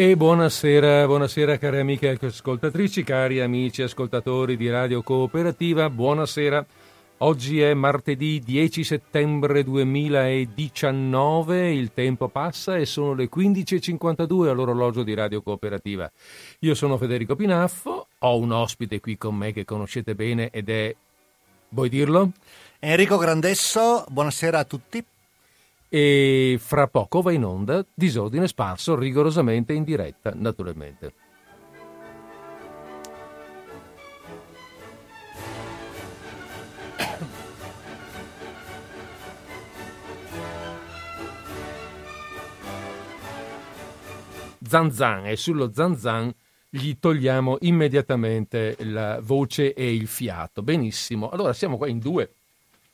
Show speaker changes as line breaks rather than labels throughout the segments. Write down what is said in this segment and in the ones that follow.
E buonasera, buonasera cari amiche ascoltatrici, cari amici ascoltatori di Radio Cooperativa, buonasera. Oggi è martedì 10 settembre 2019, il tempo passa e sono le 15.52 all'orologio di Radio Cooperativa. Io sono Federico Pinaffo, ho un ospite qui con me che conoscete bene ed è... vuoi dirlo?
Enrico Grandesso, buonasera a tutti
e fra poco va in onda Disordine Sparso rigorosamente in diretta, naturalmente. Zanzan e sullo Zanzan gli togliamo immediatamente la voce e il fiato. Benissimo, allora siamo qua in due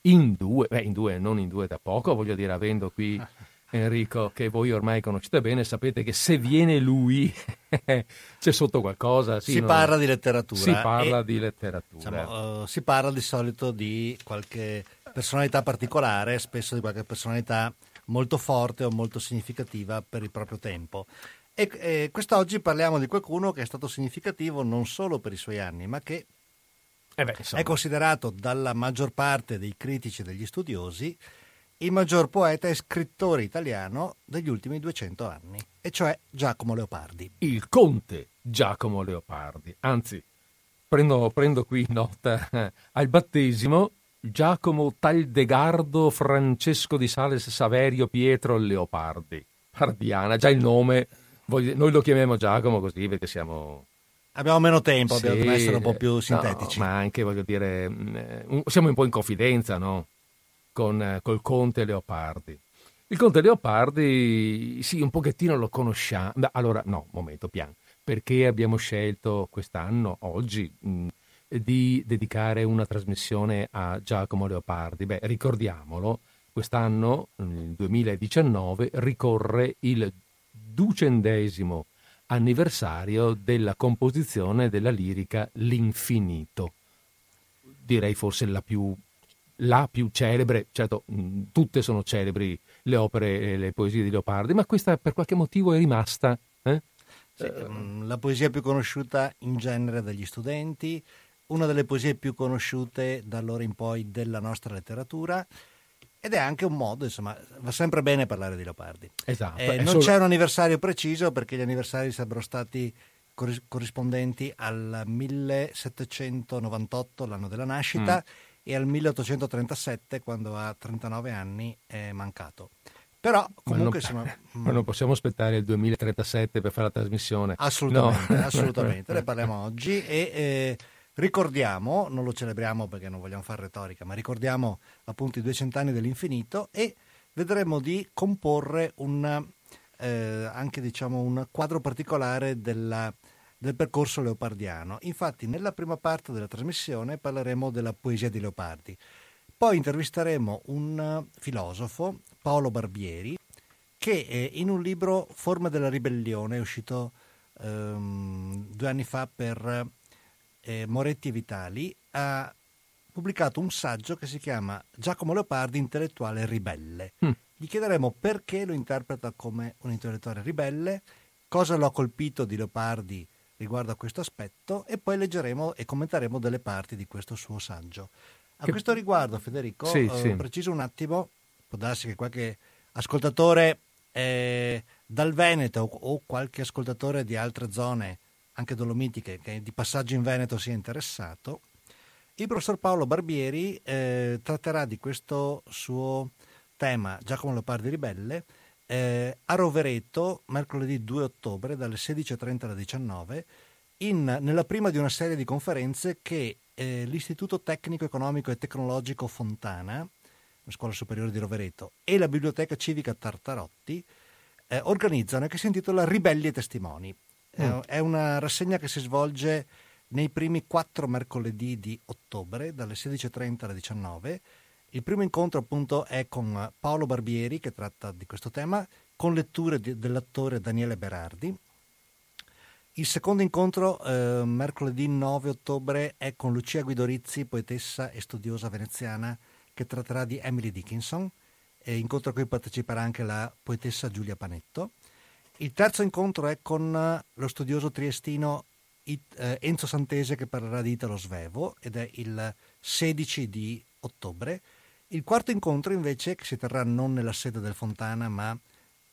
in due, beh in due, non in due da poco, voglio dire, avendo qui Enrico che voi ormai conoscete bene, sapete che se viene lui c'è sotto qualcosa.
Sì, si no? parla di letteratura.
Si parla e, di letteratura.
Diciamo, uh, si parla di solito di qualche personalità particolare, spesso di qualche personalità molto forte o molto significativa per il proprio tempo. E, e quest'oggi parliamo di qualcuno che è stato significativo non solo per i suoi anni, ma che eh beh, è considerato dalla maggior parte dei critici e degli studiosi il maggior poeta e scrittore italiano degli ultimi 200 anni, e cioè Giacomo Leopardi.
Il conte Giacomo Leopardi. Anzi, prendo, prendo qui nota eh, al battesimo Giacomo Taldegardo Francesco di Sales Saverio Pietro Leopardi. Pardiana, già il nome, noi lo chiamiamo Giacomo così perché siamo
Abbiamo meno tempo, sì, dobbiamo essere un po' più sintetici.
No, ma anche, voglio dire, mm, siamo un po' in confidenza, no? Con, eh, col Conte Leopardi. Il Conte Leopardi, sì, un pochettino lo conosciamo. Allora, no, momento, piano. Perché abbiamo scelto quest'anno, oggi, mh, mm, di dedicare una trasmissione a Giacomo Leopardi? Beh, ricordiamolo, quest'anno, nel 2019, ricorre il ducendesimo anniversario della composizione della lirica L'infinito. Direi forse la più, la più celebre, certo tutte sono celebri le opere e le poesie di Leopardi, ma questa per qualche motivo è rimasta. Eh?
Sì, la poesia più conosciuta in genere dagli studenti, una delle poesie più conosciute da allora in poi della nostra letteratura ed è anche un modo, insomma, va sempre bene parlare di Leopardi.
Esatto.
Eh, non solo... c'è un anniversario preciso perché gli anniversari sarebbero stati corrispondenti al 1798, l'anno della nascita, mm. e al 1837, quando ha 39 anni, è mancato. Però comunque
ma non, insomma, ma non possiamo aspettare il 2037 per fare la trasmissione.
Assolutamente, no. assolutamente. ne parliamo oggi e eh, Ricordiamo, non lo celebriamo perché non vogliamo fare retorica, ma ricordiamo appunto i 200 anni dell'infinito e vedremo di comporre un, eh, anche diciamo, un quadro particolare della, del percorso leopardiano. Infatti nella prima parte della trasmissione parleremo della poesia di Leopardi, poi intervisteremo un filosofo, Paolo Barbieri, che eh, in un libro Forme della ribellione, uscito ehm, due anni fa per eh, Moretti e Vitali, ha pubblicato un saggio che si chiama Giacomo Leopardi, intellettuale ribelle. Mm. Gli chiederemo perché lo interpreta come un intellettuale ribelle, cosa lo ha colpito di Leopardi riguardo a questo aspetto e poi leggeremo e commenteremo delle parti di questo suo saggio. A che... questo riguardo, Federico, sì, eh, sì. preciso un attimo, può darsi che qualche ascoltatore eh, dal Veneto o qualche ascoltatore di altre zone anche dolomitiche, che di passaggio in Veneto sia interessato, il professor Paolo Barbieri eh, tratterà di questo suo tema, Giacomo Leopardi Ribelle, eh, a Rovereto, mercoledì 2 ottobre, dalle 16.30 alle 19, in, nella prima di una serie di conferenze che eh, l'Istituto Tecnico Economico e Tecnologico Fontana, la scuola superiore di Rovereto, e la Biblioteca Civica Tartarotti eh, organizzano e che si intitola Ribelli e Testimoni. Mm. È una rassegna che si svolge nei primi quattro mercoledì di ottobre, dalle 16.30 alle 19. Il primo incontro appunto è con Paolo Barbieri che tratta di questo tema, con letture di, dell'attore Daniele Berardi. Il secondo incontro, eh, mercoledì 9 ottobre, è con Lucia Guidorizzi, poetessa e studiosa veneziana, che tratterà di Emily Dickinson, e incontro a cui parteciperà anche la poetessa Giulia Panetto. Il terzo incontro è con lo studioso triestino eh, Enzo Santese che parlerà di Italo Svevo ed è il 16 di ottobre. Il quarto incontro invece, che si terrà non nella sede del Fontana, ma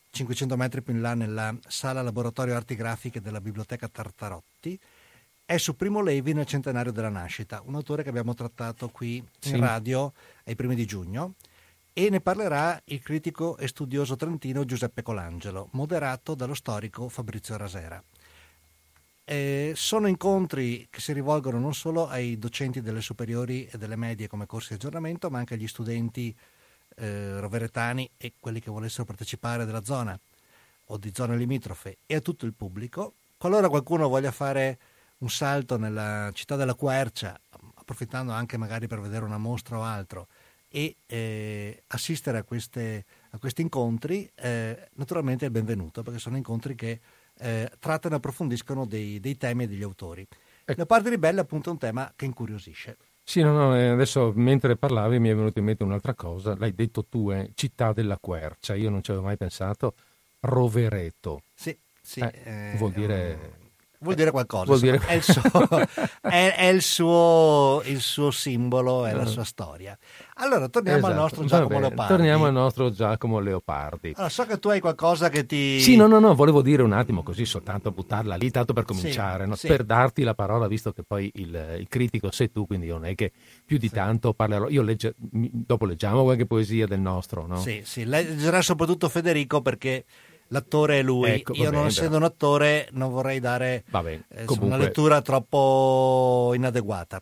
500 metri più in là nella sala laboratorio arti grafiche della biblioteca Tartarotti, è su Primo Levi nel centenario della nascita, un autore che abbiamo trattato qui in sì. radio ai primi di giugno e ne parlerà il critico e studioso trentino Giuseppe Colangelo, moderato dallo storico Fabrizio Rasera. Eh, sono incontri che si rivolgono non solo ai docenti delle superiori e delle medie come corsi di aggiornamento, ma anche agli studenti eh, roveretani e quelli che volessero partecipare della zona o di zone limitrofe e a tutto il pubblico. Qualora qualcuno voglia fare un salto nella città della Quercia, approfittando anche magari per vedere una mostra o altro, e eh, assistere a, queste, a, questi incontri, eh, naturalmente è il benvenuto, perché sono incontri che eh, trattano e approfondiscono dei, dei, temi e degli autori. Ecco. La parte ribelle è appunto un tema che incuriosisce.
Sì, no, no, eh, adesso mentre parlavi mi è venuto in mente un'altra cosa, l'hai detto tu, eh, città della quercia, io non ci avevo mai pensato, Rovereto.
Sì, sì.
Eh, vuol dire
Vuol dire qualcosa. Vuol dire... È, il suo, è, è il, suo, il, suo, simbolo, è la sua storia. Allora, torniamo esatto. al nostro Giacomo Leopardi.
Torniamo al nostro Giacomo Leopardi.
Allora, so che tu hai qualcosa che ti...
Sì, no, no, no, volevo dire un attimo così, soltanto buttarla lì, tanto per cominciare, sì, no? sì. per darti la parola, visto che poi il, il, critico sei tu, quindi non è che più di sì. tanto parlerò. Io legge, dopo leggiamo qualche poesia del nostro, no?
Sì, sì, leggerà soprattutto Federico perché l'attore è lui. Ecco, Io, non essendo un attore, non vorrei dare bene, eh, comunque... una lettura troppo inadeguata.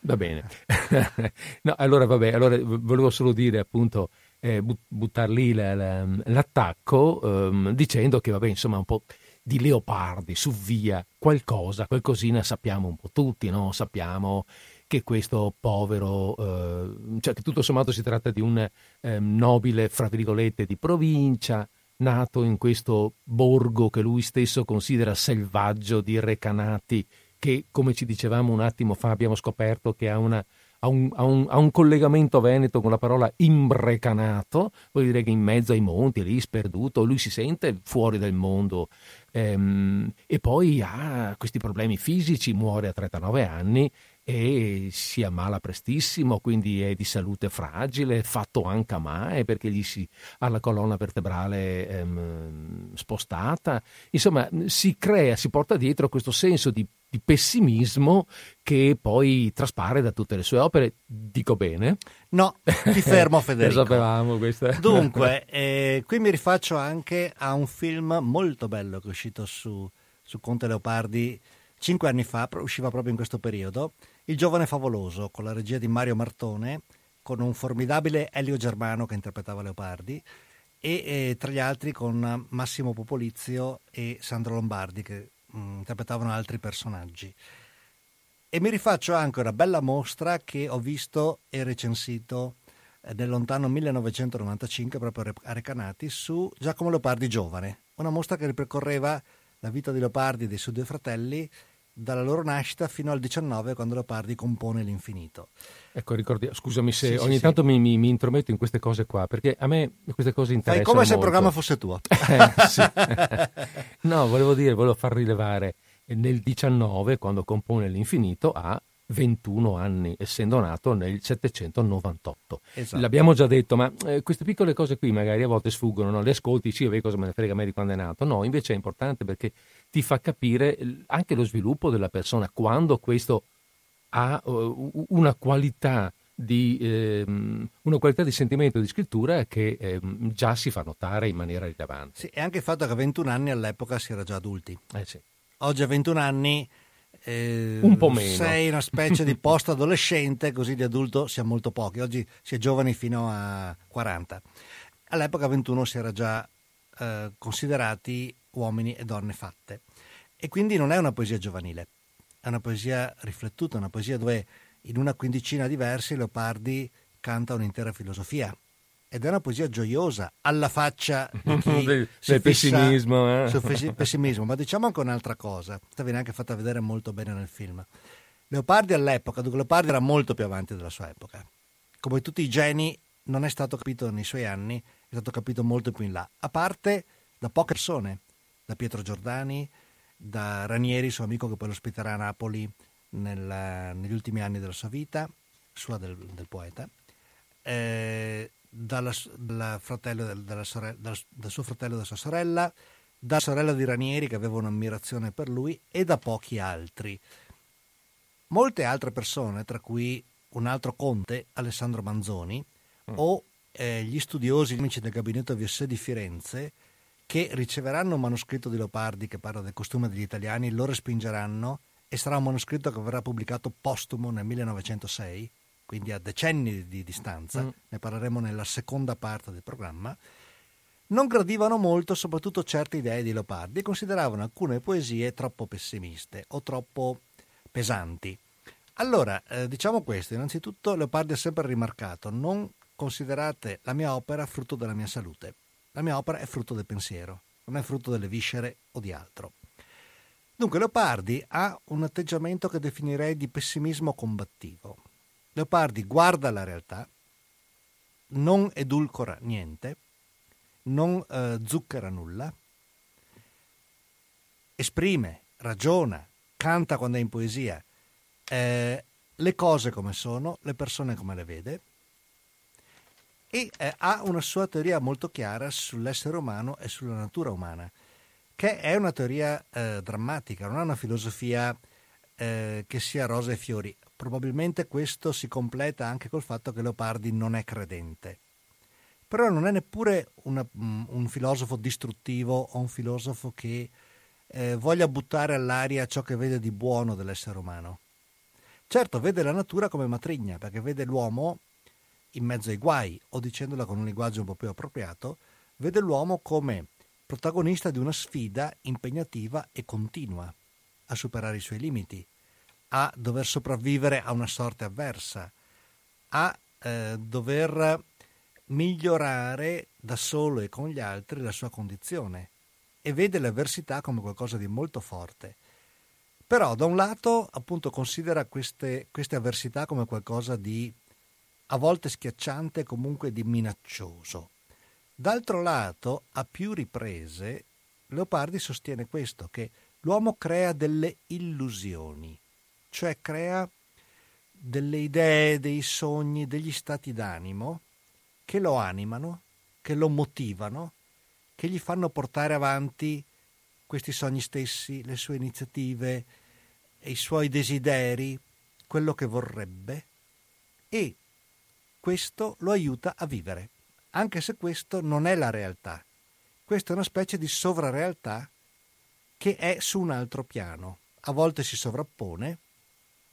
Va bene. no, allora, vabbè, allora volevo solo dire appunto. Eh, buttar lì la, la, l'attacco ehm, dicendo che vabbè insomma un po' di leopardi su via qualcosa qualcosina sappiamo un po' tutti no? sappiamo che questo povero, eh, cioè che tutto sommato si tratta di un eh, nobile, fra virgolette, di provincia, nato in questo borgo che lui stesso considera selvaggio di recanati, che come ci dicevamo un attimo fa abbiamo scoperto che ha, una, ha, un, ha, un, ha un, collegamento veneto con la parola imbrecanato, vuol dire che in mezzo ai monti, lì sperduto, lui si sente fuori del mondo. Ehm, e poi ha questi problemi fisici, muore a 39 anni e si ammala prestissimo, quindi è di salute fragile, fatto anche a mai perché gli si ha la colonna vertebrale ehm, spostata. Insomma, si crea, si porta dietro questo senso di, di, pessimismo che poi traspare da tutte le sue opere. Dico bene?
No, ti fermo Federico.
Lo sapevamo questa.
Dunque, eh, qui mi rifaccio anche a un film molto bello che è uscito su, su Conte Leopardi cinque anni fa, usciva proprio in questo periodo il giovane favoloso, con la regia di Mario Martone, con un formidabile Elio Germano che interpretava Leopardi, e eh, tra gli altri con Massimo Popolizio e Sandro Lombardi che mh, mm, interpretavano altri personaggi. E mi rifaccio anche una bella mostra che ho visto e recensito eh, nel lontano 1995 proprio a Recanati su Giacomo Leopardi giovane, una mostra che ripercorreva la vita di Leopardi e dei suoi due fratelli dalla loro nascita fino al 19 quando Leopardi compone l'infinito.
Ecco, ricordi, scusami se sì, ogni sì, tanto sì. Mi, mi, mi, intrometto in queste cose qua, perché a me queste cose interessano
Fai come
se
il programma fosse tuo.
eh, no, volevo dire, volevo far rilevare, nel 19 quando compone l'infinito ha 21 anni, essendo nato nel 798. Esatto. L'abbiamo già detto, ma eh, queste piccole cose qui magari a volte sfuggono, no? le ascolti, sì, vabbè, cosa me ne frega a me di quando è nato. No, invece è importante perché ti fa capire anche lo sviluppo della persona, quando questo ha uh, una qualità di, eh, una qualità di sentimento di scrittura che eh, già si fa notare in maniera rilevante.
Sì, e anche il fatto che a 21 anni all'epoca si era già adulti.
Eh sì.
Oggi a 21 anni
eh, un po' meno.
Sei una specie di post-adolescente, così di adulto siamo molto pochi. Oggi si è giovani fino a 40. All'epoca 21 si era già eh, considerati uomini e donne fatte. E quindi non è una poesia giovanile, è una poesia riflettuta, una poesia dove in una quindicina di versi Leopardi canta un'intera filosofia ed è una poesia gioiosa alla faccia del, del
pessimismo, eh?
sul pessimismo, ma diciamo anche un'altra cosa, questa viene anche fatta vedere molto bene nel film. Leopardi all'epoca, dunque Leopardi era molto più avanti della sua epoca. Come tutti i geni, non è stato capito nei suoi anni, è stato capito molto più in là. A parte da poche persone, da Pietro Giordani, da Ranieri, suo amico che poi lo ospiterà a Napoli nel, negli ultimi anni della sua vita, sua del, del poeta, eh, dalla, dalla fratello, dalla sorella, dal, dal suo fratello e dalla sua sorella, dalla sorella di Ranieri che aveva un'ammirazione per lui e da pochi altri. Molte altre persone, tra cui un altro conte, Alessandro Manzoni, mm. o eh, gli studiosi amici del gabinetto VS di Firenze, che riceveranno un manoscritto di Leopardi che parla del costume degli italiani, lo respingeranno e sarà un manoscritto che verrà pubblicato postumo nel 1906, quindi a decenni di distanza, mm. ne parleremo nella seconda parte del programma, non gradivano molto soprattutto certe idee di Leopardi e consideravano alcune poesie troppo pessimiste o troppo pesanti. Allora, eh, diciamo questo, innanzitutto Leopardi ha sempre rimarcato, non considerate la mia opera frutto della mia salute, la mia opera è frutto del pensiero, non è frutto delle viscere o di altro. Dunque Leopardi ha un atteggiamento che definirei di pessimismo combattivo. Leopardi guarda la realtà, non edulcora niente, non eh, zucchera nulla, esprime, ragiona, canta quando è in poesia, eh, le cose come sono, le persone come le vede e eh, ha una sua teoria molto chiara sull'essere umano e sulla natura umana, che è una teoria eh, drammatica, non è una filosofia eh, che sia rosa e fiori. Probabilmente questo si completa anche col fatto che Leopardi non è credente. Però non è neppure una, mm, un filosofo distruttivo o un filosofo che eh, voglia buttare all'aria ciò che vede di buono dell'essere umano. Certo, vede la natura come matrigna, perché vede l'uomo in mezzo ai guai, o dicendola con un linguaggio un po' più appropriato, vede l'uomo come protagonista di una sfida impegnativa e continua a superare i suoi limiti, a dover sopravvivere a una sorte avversa, a eh, dover migliorare da solo e con gli altri la sua condizione e vede l'avversità come qualcosa di molto forte. Però da un lato appunto considera queste, queste avversità come qualcosa di a volte schiacciante e comunque di minaccioso. D'altro lato, a più riprese, Leopardi sostiene questo, che l'uomo crea delle illusioni, cioè crea delle idee, dei sogni, degli stati d'animo che lo animano, che lo motivano, che gli fanno portare avanti questi sogni stessi, le sue iniziative, i suoi desideri, quello che vorrebbe e questo lo aiuta a vivere, anche se questo non è la realtà. Questa è una specie di sovrarealtà che è su un altro piano, a volte si sovrappone,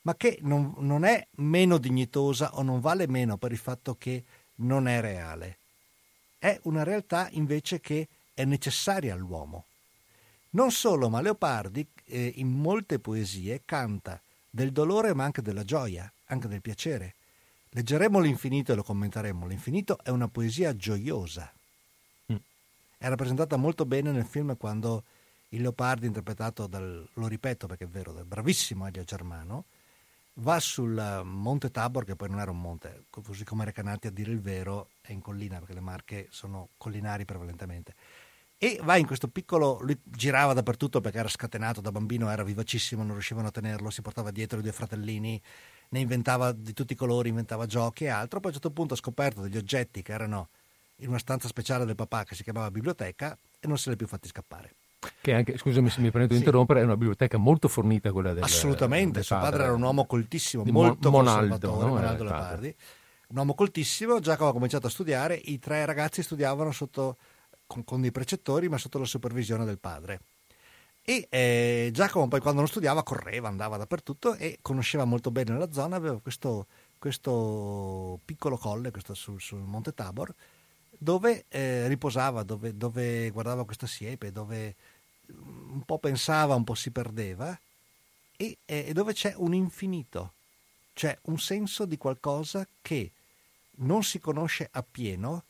ma che non, non è meno dignitosa o non vale meno per il fatto che non è reale. È una realtà invece che è necessaria all'uomo. Non solo, ma Leopardi eh, in molte poesie canta del dolore ma anche della gioia, anche del piacere. Leggeremo l'infinito e lo commenteremo. L'infinito è una poesia gioiosa. Mm. È rappresentata molto bene nel film quando il Leopardi, interpretato dal, lo ripeto perché è vero, dal bravissimo Elio Germano, va sul Monte Tabor, che poi non era un monte, così come Recanati a dire il vero, è in collina, perché le Marche sono collinari prevalentemente e va in questo piccolo, lui girava dappertutto perché era scatenato da bambino, era vivacissimo, non riuscivano a tenerlo, si portava dietro i due fratellini, ne inventava di tutti i colori, inventava giochi e altro, poi a un certo punto ha scoperto degli oggetti che erano in una stanza speciale del papà che si chiamava biblioteca e non se li ha più fatti scappare.
Che anche, scusami se mi permetto di sì. interrompere, è una biblioteca molto fornita quella del
Assolutamente,
del
suo padre. era un uomo coltissimo, molto
Monaldo, no?
Monaldo eh, Leopardi. Un uomo coltissimo, Giacomo ha cominciato a studiare, i tre ragazzi studiavano sotto con, con dei precettori, ma sotto la supervisione del padre. E eh, Giacomo poi quando non studiava correva, andava dappertutto e conosceva molto bene la zona, aveva questo, questo piccolo colle questo sul, sul, Monte Tabor dove eh, riposava, dove, dove, guardava questa siepe, dove mm, un po' pensava, un po' si perdeva e, e dove c'è un infinito, cioè un senso di qualcosa che non si conosce appieno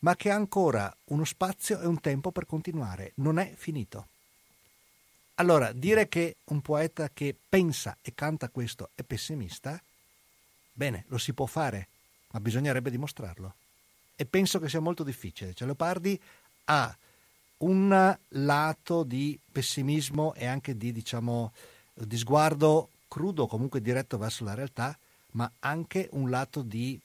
ma che ha ancora uno spazio e un tempo per continuare, non è finito. Allora, dire che un poeta che pensa e canta questo è pessimista, bene, lo si può fare, ma bisognerebbe dimostrarlo. E penso che sia molto difficile. Cioè, Leopardi ha un lato di pessimismo e anche di, diciamo, di sguardo crudo, comunque diretto verso la realtà, ma anche un lato di,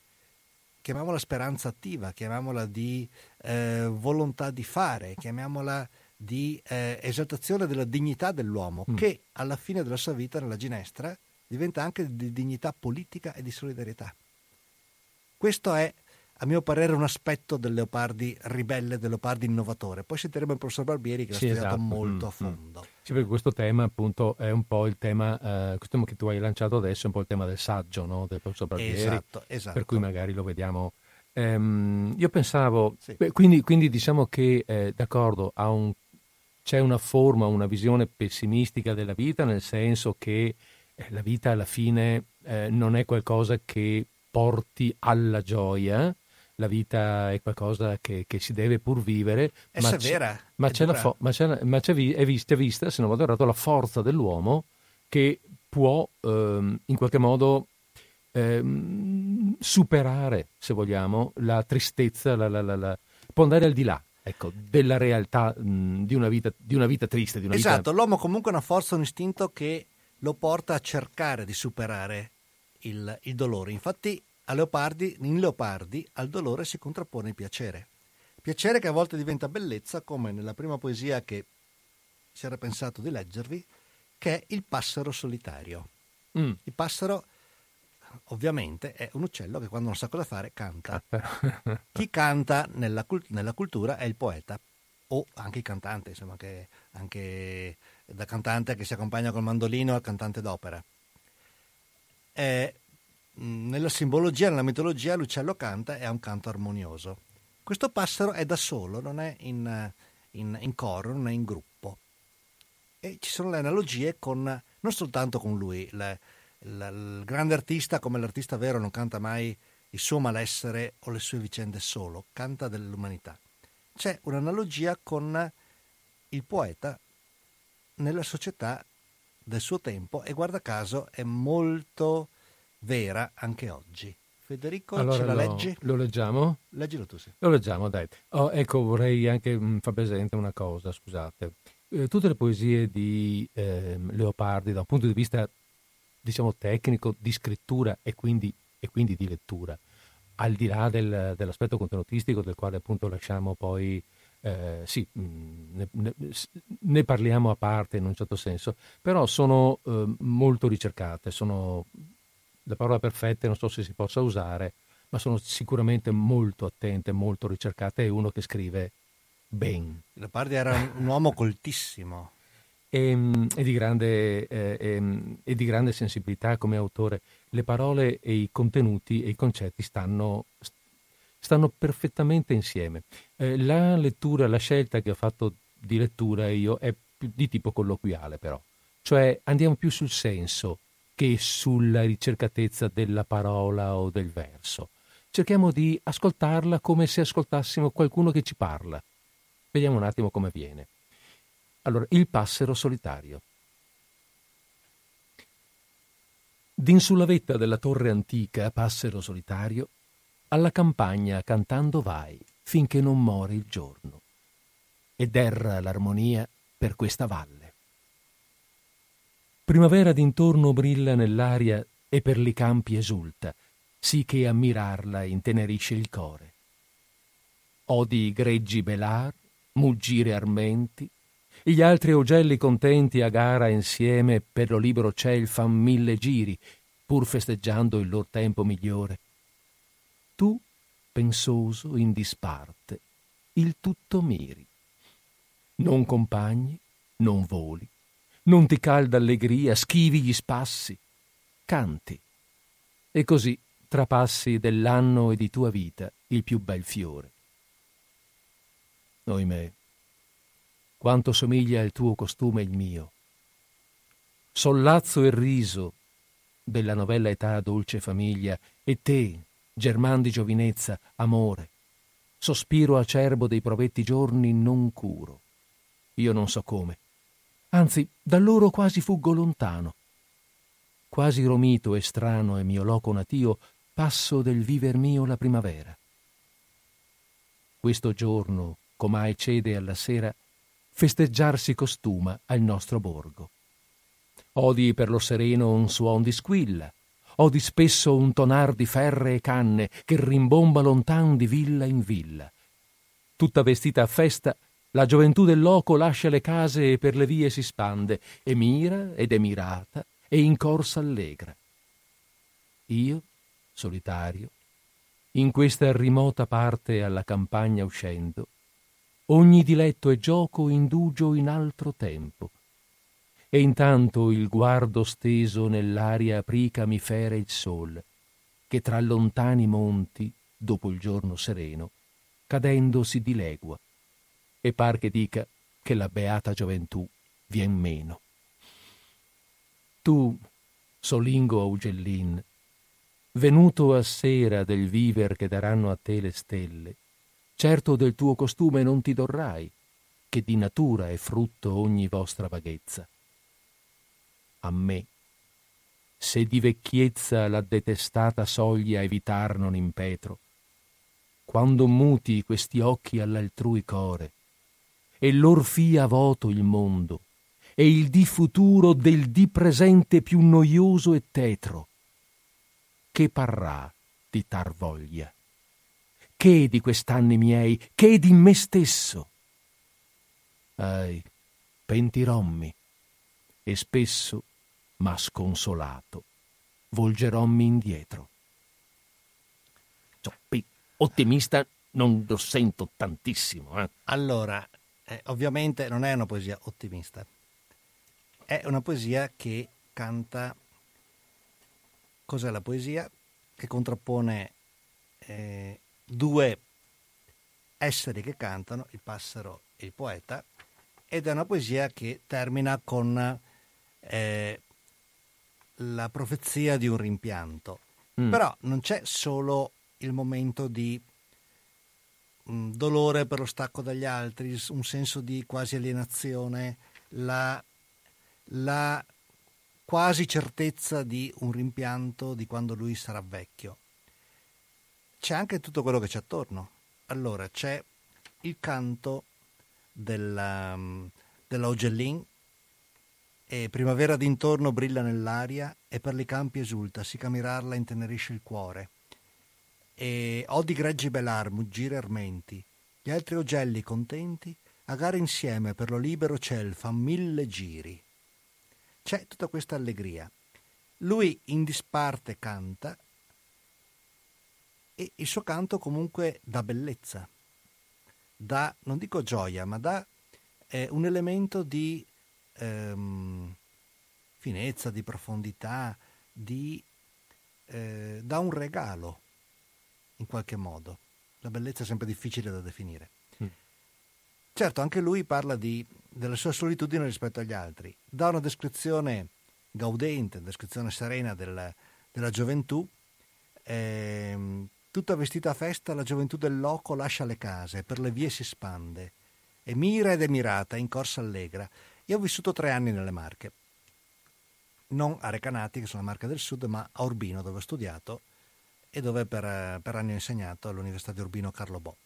chiamiamola speranza attiva, chiamiamola di eh, volontà di fare, chiamiamola di eh, esaltazione della dignità dell'uomo, mm. che alla fine della sua vita nella ginestra diventa anche di dignità politica e di solidarietà. Questo è a mio parere un aspetto del Leopardi ribelle, del Leopardi innovatore. Poi sentiremo il professor Barbieri che l'ha sì, studiato esatto. molto mm, a mm. fondo.
Sì, perché questo tema appunto è un po' il tema, eh, questo tema che tu hai lanciato adesso è un po' il tema del saggio no? del professor Barbieri.
Esatto, esatto.
Per cui magari lo vediamo. Ehm, io pensavo, sì. beh, quindi, quindi, diciamo che eh, d'accordo, un, c'è una forma, una visione pessimistica della vita, nel senso che eh, la vita alla fine eh, non è qualcosa che porti alla gioia, la vita è qualcosa che, che si deve pur vivere.
È ma severa.
C'è, ma, c'è fo- ma, c'è, ma c'è, è, vista, è vista, se non vado errato, la forza dell'uomo che può ehm, in qualche modo ehm, superare, se vogliamo, la tristezza, la, la, la, può andare al di là. Ecco, della realtà mh, di, una vita, di, una vita, triste. Una
esatto,
vita...
l'uomo comunque ha una forza, un istinto che lo porta a cercare di superare il, il dolore. Infatti Leopardi, in Leopardi al dolore si contrappone il piacere. Piacere che a volte diventa bellezza, come nella prima poesia che si era pensato di leggervi, che è Il passero solitario. Mm. Il passero, ovviamente, è un uccello che quando non sa cosa fare canta. Chi canta nella, nella cultura è il poeta, o anche il cantante, insomma, che anche da cantante che si accompagna col mandolino al cantante d'opera. Mm, nella simbologia, nella mitologia, l'uccello canta e ha un canto armonioso. Questo passero è da solo, non è in, in, in coro, non è in gruppo. E ci sono le analogie con, non soltanto con lui, le, il grande artista come l'artista vero non canta mai il suo malessere o le sue vicende solo, canta dell'umanità. C'è un'analogia con il poeta nella società del suo tempo e guarda caso è molto vera anche oggi. Federico,
allora,
ce la
lo,
leggi?
Lo leggiamo?
Leggilo tu, sì.
Lo leggiamo, dai. Oh, ecco, vorrei anche mm, far presente una cosa, scusate. Eh, tutte le poesie di eh, Leopardi, da un punto di vista, diciamo, tecnico, di scrittura e quindi, e quindi di lettura, al di là del, dell'aspetto contenutistico del quale appunto lasciamo poi, eh, sì, mm, ne, ne, ne, parliamo a parte in un certo senso, però sono eh, molto ricercate, sono la parola perfetta non so se si possa usare, ma sono sicuramente molto attente, molto ricercate. È uno che scrive ben.
Leopardi era un uomo coltissimo.
E, ehm, e, di grande, eh, e, ehm, e, di grande, sensibilità come autore. Le parole e i contenuti e i concetti stanno, stanno perfettamente insieme. Eh, la lettura, la scelta che ho fatto di lettura io è di tipo colloquiale però, cioè andiamo più sul senso, che sulla ricercatezza della parola o del verso. Cerchiamo di ascoltarla come se ascoltassimo qualcuno che ci parla. Vediamo un attimo come viene. Allora, il passero solitario. D'in sulla vetta della torre antica, passero solitario, alla campagna cantando vai finché non muore il giorno. Ed erra l'armonia per questa valle. Primavera d'intorno brilla nell'aria e per li campi esulta, sì che ammirarla intenerisce il core. Odi greggi belar, muggire armenti, gli altri augelli contenti a gara insieme per lo libero ciel fan mille giri, pur festeggiando il lor tempo migliore. Tu, pensoso in disparte, il tutto miri. Non compagni, non voli, non ti calda allegria, schivi gli spassi, canti. E così trapassi dell'anno e di tua vita il più bel fiore. Oimè, quanto somiglia il tuo costume il mio. Sollazzo e riso della novella età dolce famiglia, e te, german di giovinezza, amore, sospiro acerbo dei provetti giorni non curo. Io non so come, anzi da loro quasi fuggo lontano. Quasi romito e strano e mio loco natio, passo del viver mio la primavera. Questo giorno, com'ai cede alla sera, festeggiar si costuma al nostro borgo. Odi per lo sereno un suon di squilla, odi spesso un tonar di ferre e canne che rimbomba lontan di villa in villa. Tutta vestita a festa, la gioventù del loco lascia le case e per le vie si spande, e mira ed è mirata, e in corsa allegra. Io, solitario, in questa rimota parte alla campagna uscendo, ogni diletto e gioco indugio in altro tempo, e intanto il guardo steso nell'aria aprica mi fere il sol, che tra lontani monti, dopo il giorno sereno, cadendo si dilegua, e par che dica che la beata gioventù vien meno. Tu, solingo augellin, venuto a sera del viver che daranno a te le stelle, certo del tuo costume non ti dorrai, che di natura è frutto ogni vostra vaghezza a me. Se di vecchiezza la detestata soglia evitar non impetro, quando muti questi occhi all'altrui core, e lor fia voto il mondo, e il di futuro del di presente più noioso e tetro, che parrà di tar voglia? Che di quest'anni miei, che di me stesso? Ai, pentirommi, e spesso ma sconsolato, volgerommi indietro. Cioè, ottimista non lo sento tantissimo. Eh?
Allora, eh, ovviamente non è una poesia ottimista, è una poesia che canta... Cos'è la poesia? Che contrappone eh, due esseri che cantano, il passero e il poeta, ed è una poesia che termina con eh, la profezia di un rimpianto. Mm. Però non c'è solo il momento di mh, mm, dolore per lo stacco dagli altri, un senso di quasi alienazione, la, la quasi certezza di un rimpianto di quando lui sarà vecchio. C'è anche tutto quello che c'è attorno. Allora c'è il canto della, mm, dell'Augellin e primavera d'intorno brilla nell'aria e per i campi esulta, si camirarla intenerisce il cuore. E odi greggi belar, muggire armenti, gli altri ugelli contenti a gara insieme per lo libero ciel fan mille giri. C'è tutta questa allegria. Lui in disparte canta e il suo canto comunque dà bellezza, dà, non dico gioia, ma dà eh, un elemento di ehm, finezza, di profondità, di, eh, dà un regalo in qualche modo. La bellezza è sempre difficile da definire. Mm. Certo, anche lui parla di, della sua solitudine rispetto agli altri, dà una descrizione gaudente, una descrizione serena del, della gioventù. Eh, tutta vestita a festa, la gioventù del loco lascia le case, per le vie si spande, e mira ed è mirata, in corsa allegra. Io ho vissuto tre anni nelle Marche, non a Recanati, che sono la Marca del Sud, ma a Urbino, dove ho studiato e dove per, per anni ho insegnato all'Università di Urbino Carlo Bo.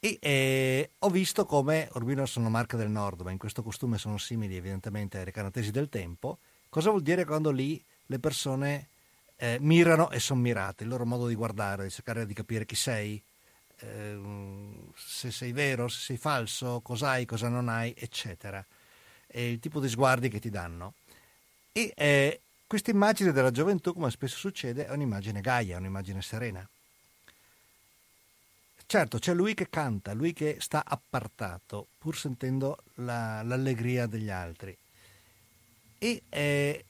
E eh, ho visto come Urbino sono Marche del Nord, ma in questo costume sono simili evidentemente ai recanatesi del tempo. Cosa vuol dire quando lì le persone eh, mirano e sono mirate, il loro modo di guardare, di cercare di capire chi sei, eh, se sei vero, se sei falso, cosa hai, cosa non hai, eccetera e il tipo di sguardi che ti danno. E eh, questa immagine della gioventù, come spesso succede, è un'immagine gaia, un'immagine serena. Certo, c'è lui che canta, lui che sta appartato, pur sentendo la, l'allegria degli altri. E eh,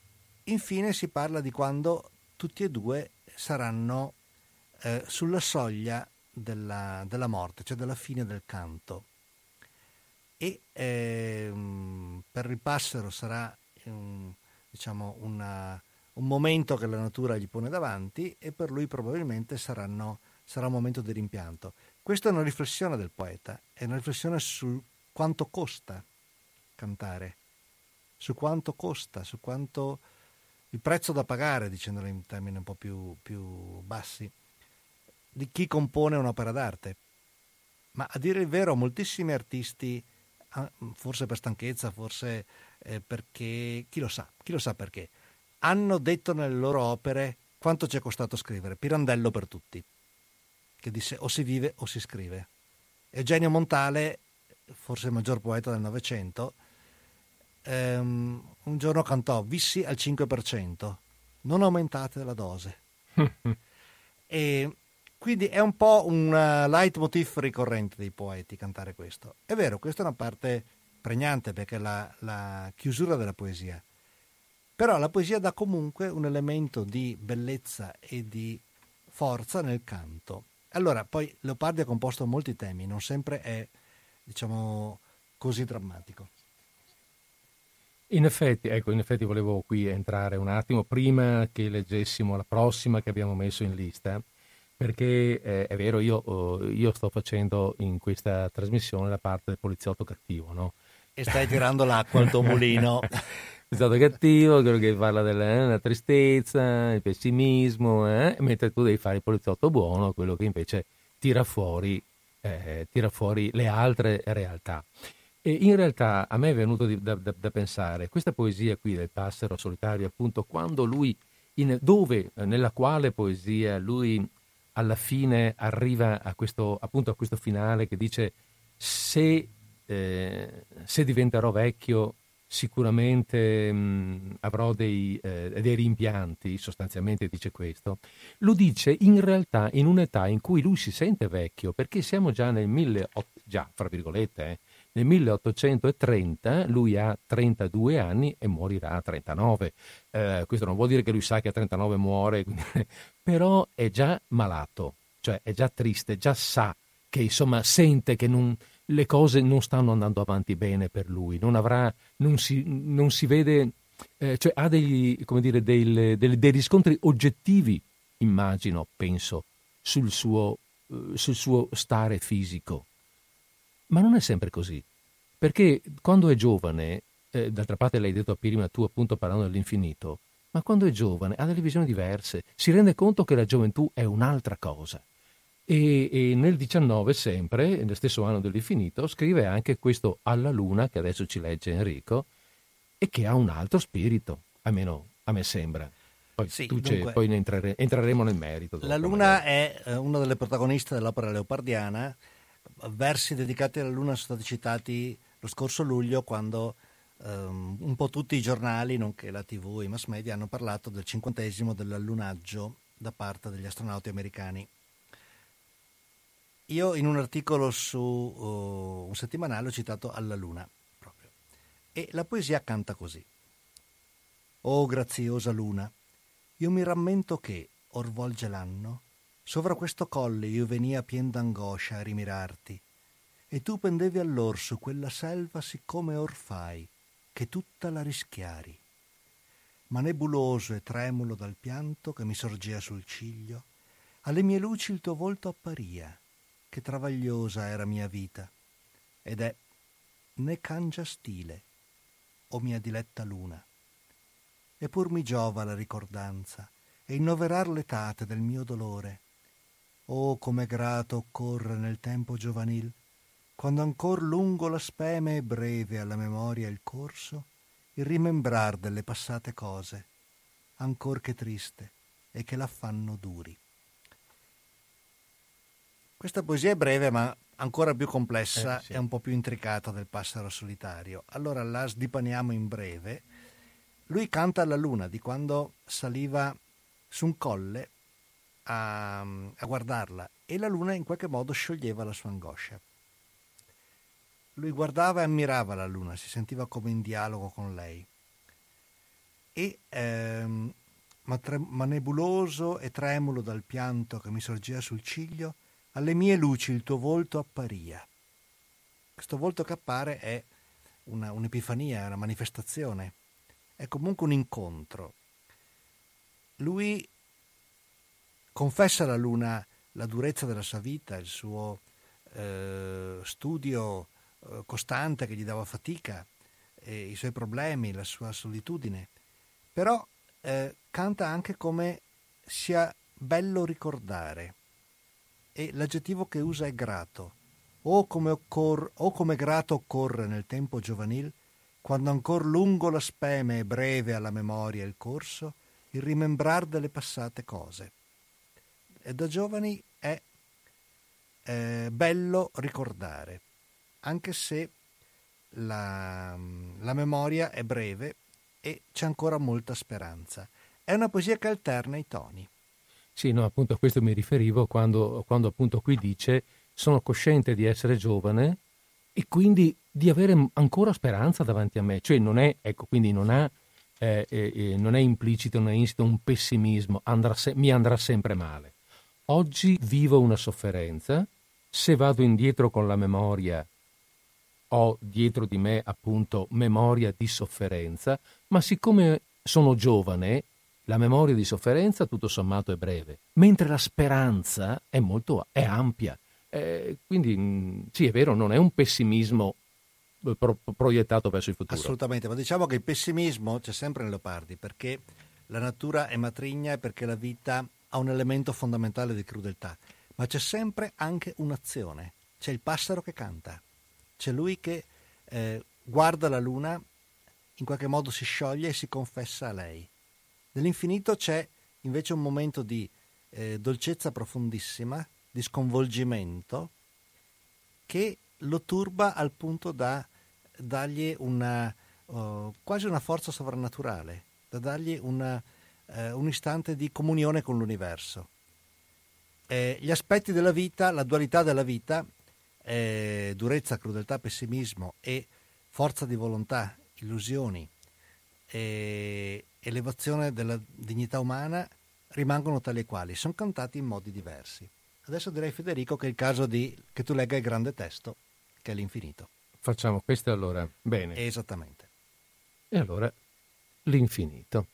infine si parla di quando tutti e due saranno eh, sulla soglia della, della morte, cioè della fine del canto e ehm, per il passero sarà um, diciamo una, un momento che la natura gli pone davanti e per lui probabilmente saranno, sarà un momento di rimpianto. Questa è una riflessione del poeta, è una riflessione su quanto costa cantare, su quanto costa, su quanto il prezzo da pagare, dicendolo in termini un po' più, più bassi, di chi compone un'opera d'arte. Ma a dire il vero, moltissimi artisti forse per stanchezza, forse eh, perché, chi lo sa, chi lo sa perché, hanno detto nelle loro opere quanto ci è costato scrivere. Pirandello per tutti, che disse o si vive o si scrive. Eugenio Montale, forse il maggior poeta del Novecento, ehm, un giorno cantò Vissi al 5%, non aumentate la dose. e quindi è un po' un uh, leitmotiv ricorrente dei poeti cantare questo. È vero, questa è una parte pregnante perché è la, la chiusura della poesia. Però la poesia dà comunque un elemento di bellezza e di forza nel canto. Allora, poi Leopardi ha composto molti temi, non sempre è, diciamo, così drammatico.
In effetti, ecco, in effetti volevo qui entrare un attimo prima che leggessimo la prossima che abbiamo messo in lista perché eh, è vero, io, oh, io, sto facendo in questa trasmissione la parte del poliziotto cattivo, no?
E stai tirando l'acqua al tuo mulino.
poliziotto cattivo, quello che parla della eh, tristezza, il pessimismo, eh? mentre tu devi fare il poliziotto buono, quello che invece tira fuori, eh, tira fuori le altre realtà. E in realtà a me è venuto di, da, da, da, pensare, questa poesia qui del passero solitario, appunto, quando lui, in, dove, nella quale poesia lui alla fine arriva a questo, appunto a questo finale che dice se, eh, se diventerò vecchio sicuramente mh, avrò dei, eh, dei, rimpianti, sostanzialmente dice questo, lo dice in realtà in un'età in cui lui si sente vecchio, perché siamo già nel 1800, già, fra virgolette, eh, nel 1830 lui ha 32 anni e morirà a 39. Eh, questo non vuol dire che lui sa che a 39 muore, però è già malato, cioè è già triste, già sa che insomma sente che non, le cose non stanno andando avanti bene per lui, non, avrà, non, si, non si vede, eh, cioè ha degli, dire, dei, dei, dei riscontri oggettivi, immagino, penso, sul suo, eh, sul suo stare fisico. Ma non è sempre così, perché quando è giovane, eh, d'altra parte l'hai detto prima tu appunto parlando dell'infinito, ma quando è giovane ha delle visioni diverse, si rende conto che la gioventù è un'altra cosa. E, e, nel 19 sempre, nello stesso anno dell'infinito, scrive anche questo Alla Luna, che adesso ci legge Enrico, e che ha un altro spirito, almeno a me sembra. Poi, sì, dunque, poi entrere, entreremo nel merito.
La Luna magari. è eh, una delle protagoniste dell'opera leopardiana versi dedicati alla Luna sono stati citati lo scorso luglio quando um, un po' tutti i giornali, nonché la TV e i mass media, hanno parlato del cinquantesimo dell'allunaggio da parte degli astronauti americani. Io in un articolo su uh, un settimanale ho citato Alla Luna proprio. E la poesia canta così. Oh graziosa luna, io mi rammento che, or volge l'anno, Sovra questo colle io venia pien d'angoscia a rimirarti, e tu pendevi allor su quella selva siccome or fai, che tutta la rischiari. Ma nebuloso e tremulo dal pianto che mi sorgea sul ciglio, alle mie luci il tuo volto apparia, che travagliosa era mia vita, ed è né cangia stile, o mia diletta luna. Eppur mi giova la ricordanza e innoverar l'etate del mio dolore, Oh, come grato occorre nel tempo giovanil, quando ancor lungo la speme e breve alla memoria il corso, il rimembrar delle passate cose, ancor che triste e che l'affanno duri. Questa poesia è breve ma ancora più complessa eh, sì. e un po' più intricata del passero solitario. Allora la sdipaniamo in breve. Lui canta alla luna di quando saliva su un colle a, a guardarla e la luna in qualche modo scioglieva la sua angoscia. Lui guardava e ammirava la luna, si sentiva come in dialogo con lei. E, ehm, ma, tre, ma, nebuloso e tremulo dal pianto che mi sorgeva sul ciglio, alle mie luci il tuo volto apparia. Questo volto che appare è una, un'epifania, una manifestazione, è comunque un incontro. Lui confessa alla Luna la durezza della sua vita, il suo eh, studio eh, costante che gli dava fatica, eh, i suoi problemi, la sua solitudine, però eh, canta anche come sia bello ricordare e l'aggettivo che usa è grato. o come, occor- o come grato occorre nel tempo giovanil, quando ancor lungo la speme e breve alla memoria il corso, il rimembrar delle passate cose. E da giovani è eh, bello ricordare, anche se la, la memoria è breve e c'è ancora molta speranza. È una poesia che alterna i toni.
Sì, no, appunto a questo mi riferivo quando, quando appunto qui dice sono cosciente di essere giovane e quindi di avere ancora speranza davanti a me. Cioè non è, ecco, quindi non, ha, eh, eh, non è implicito, non è insito un pessimismo, andrà se- mi andrà sempre male. Oggi vivo una sofferenza, se vado indietro con la memoria ho dietro di me appunto memoria di sofferenza, ma siccome sono giovane, la memoria di sofferenza tutto sommato è breve, mentre la speranza è molto è ampia. Eh, quindi mm, sì, è vero, non è un pessimismo eh, pro- proiettato verso il futuro.
Assolutamente, ma diciamo che il pessimismo c'è sempre in Leopardi perché la natura è matrigna e perché la vita ha un elemento fondamentale di crudeltà, ma c'è sempre anche un'azione. C'è il passero che canta, c'è lui che eh, guarda la luna, in qualche modo si scioglie e si confessa a lei. Nell'infinito c'è invece un momento di eh, dolcezza profondissima, di sconvolgimento, che lo turba al punto da dargli una, uh, quasi una forza sovrannaturale, da dargli una, uh, un istante di comunione con l'universo. Eh, gli aspetti della vita, la dualità della vita, eh, durezza, crudeltà, pessimismo e forza di volontà, illusioni, elevazione della dignità umana rimangono tali e quali, sono cantati in modi diversi. Adesso direi Federico che è il caso di che tu legga il grande testo, che è l'infinito.
Facciamo questo allora. Bene.
Esattamente.
E allora l'infinito.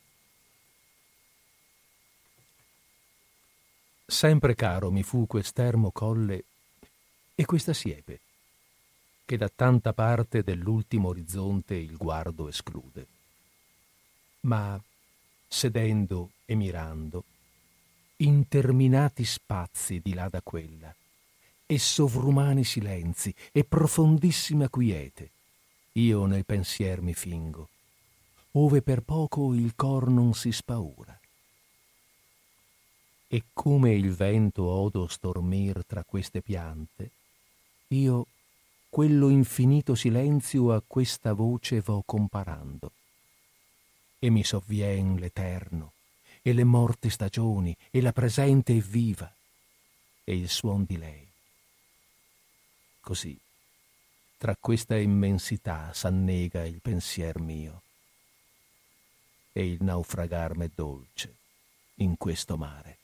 Sempre caro mi fu quest'ermo colle e questa siepe, che da tanta parte dell'ultimo orizzonte il guardo esclude. Ma sedendo e mirando, interminati spazi di là da quella, e sovrumani silenzi e profondissima quiete, io nel pensier mi fingo, ove per poco il cor non si spaura. E come il vento odo stormir tra queste piante, io quello infinito silenzio a questa voce vo comparando. E mi sovvien l'eterno, e le morte stagioni, e la presente e viva, e il suon di lei. Così, tra questa immensità s'annega il pensier mio, e il naufragar m'è dolce in questo mare.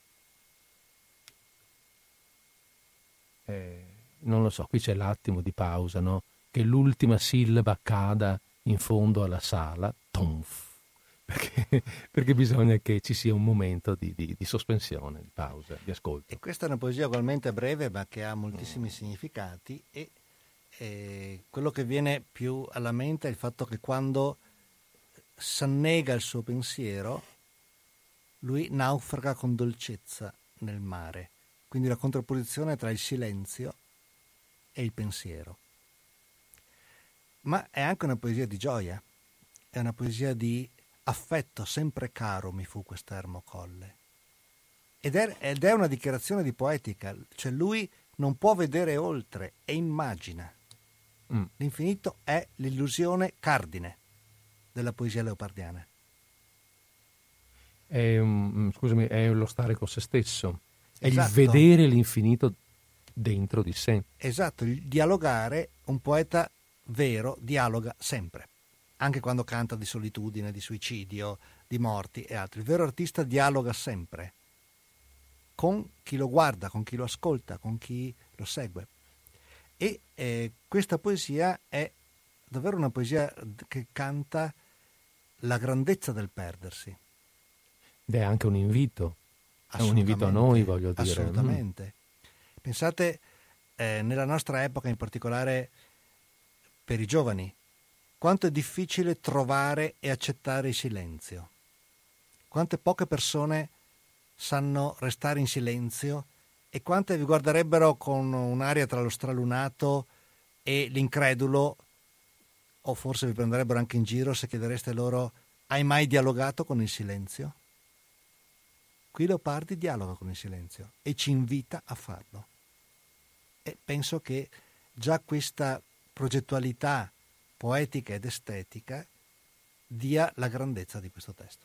Eh, non lo so, qui c'è l'attimo di pausa, no? Che l'ultima sillaba cada in fondo alla sala, tonf, perché, perché, bisogna che ci sia un momento di, di, di, sospensione, di pausa, di ascolto.
E questa è una poesia ugualmente breve ma che ha moltissimi significati e, e quello che viene più alla mente è il fatto che quando s'annega il suo pensiero, lui naufraga con dolcezza nel mare. Quindi la contrapposizione tra il silenzio e il pensiero. Ma è anche una poesia di gioia, è una poesia di affetto, sempre caro mi fu quest'ermo colle. Ed è, ed è una dichiarazione di poetica, cioè lui non può vedere oltre e immagina. Mm. L'infinito è l'illusione cardine della poesia leopardiana.
È, um, scusami, è lo stare con se stesso, è esatto. il vedere l'infinito dentro di sé.
Esatto, il dialogare, un poeta vero dialoga sempre, anche quando canta di solitudine, di suicidio, di morti e altro. Il vero artista dialoga sempre con chi lo guarda, con chi lo ascolta, con chi lo segue. E eh, questa poesia è davvero una poesia che canta la grandezza del perdersi.
Ed è anche un invito, è un invito a noi, voglio dire.
Assolutamente. Pensate eh, nella nostra epoca, in particolare per i giovani, quanto è difficile trovare e accettare il silenzio. Quante poche persone sanno restare in silenzio e quante vi guarderebbero con un'aria tra lo stralunato e l'incredulo o forse vi prenderebbero anche in giro se chiedereste loro hai mai dialogato con il silenzio? Qui Leopardi dialoga con il silenzio e ci invita a farlo. E penso che già questa progettualità poetica ed estetica dia la grandezza di questo testo.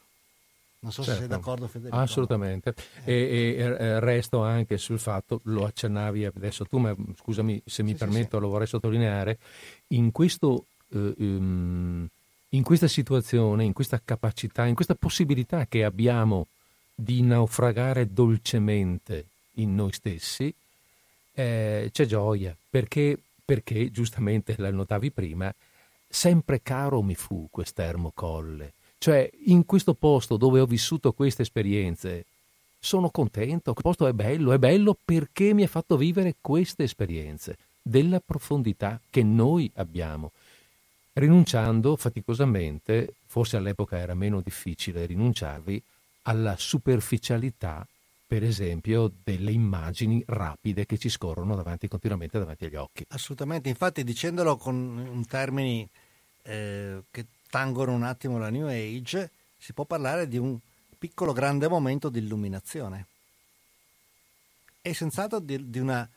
Non so certo. se sei certo. d'accordo Federico.
Assolutamente. Eh. E, e, e, resto anche sul fatto, lo accennavi adesso tu, ma scusami se mi sì, permetto, sì, lo vorrei sottolineare, in, questo, eh, um, in questa situazione, in questa capacità, in questa possibilità che abbiamo di naufragare dolcemente in noi stessi, eh, c'è gioia, perché, perché, giustamente la notavi prima, sempre caro mi fu quest'ermo colle. Cioè, in questo posto dove ho vissuto queste esperienze, sono contento, il posto è bello, è bello perché mi ha fatto vivere queste esperienze, della profondità che noi abbiamo, rinunciando faticosamente, forse all'epoca era meno difficile rinunciarvi, alla superficialità, per esempio, delle immagini rapide che ci scorrono davanti, continuamente davanti agli occhi.
Assolutamente, infatti dicendolo con termini eh, che tangono un attimo la New Age, si può parlare di un piccolo grande momento di illuminazione. E senz'altro di, di una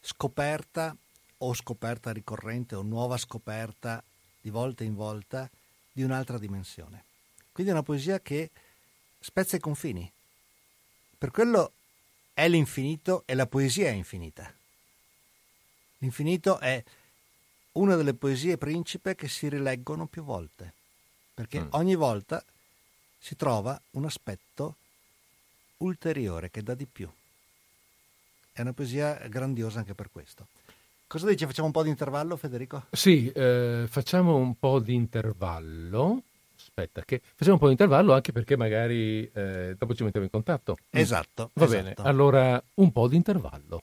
scoperta o scoperta ricorrente o nuova scoperta di volta in volta di un'altra dimensione. Quindi è una poesia che spezza i confini. Per quello è l'infinito e la poesia è infinita. L'infinito è una delle poesie principe che si rileggono più volte perché mm. ogni volta si trova un aspetto ulteriore che dà di più. È una poesia grandiosa anche per questo. Cosa dici? Facciamo un po' di intervallo, Federico?
Sì, eh, facciamo un po' di intervallo. Aspetta, che facciamo un po' di intervallo anche perché magari eh, dopo ci mettiamo in contatto.
Esatto.
Va
esatto.
bene, allora un po' di intervallo.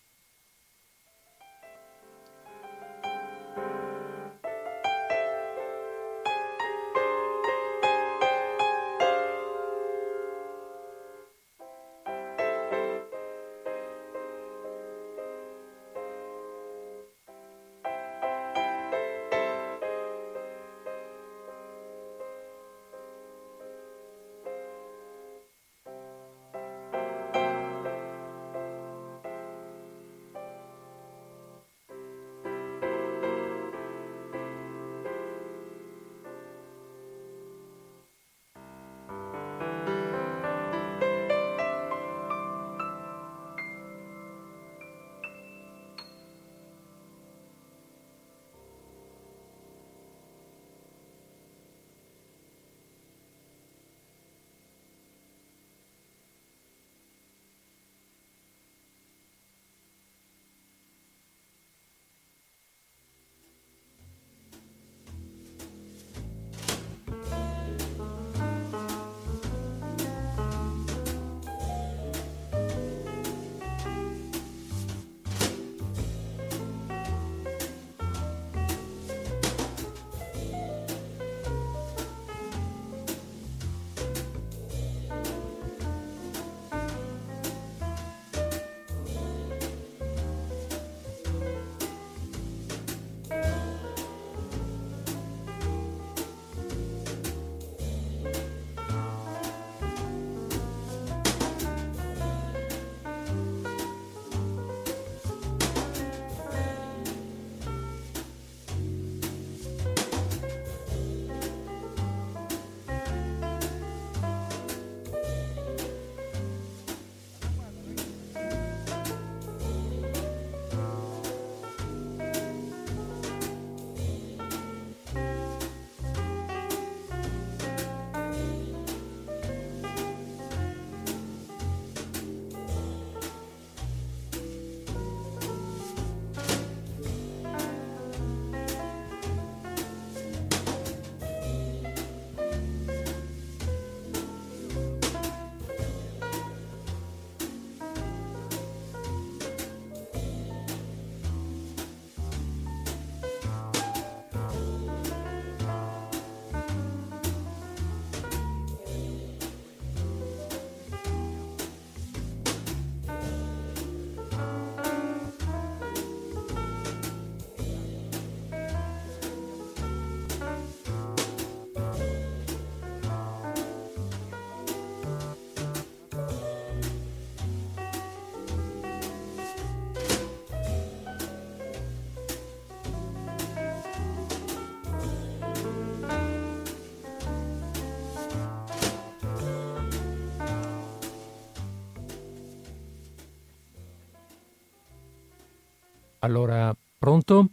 Allora, pronto?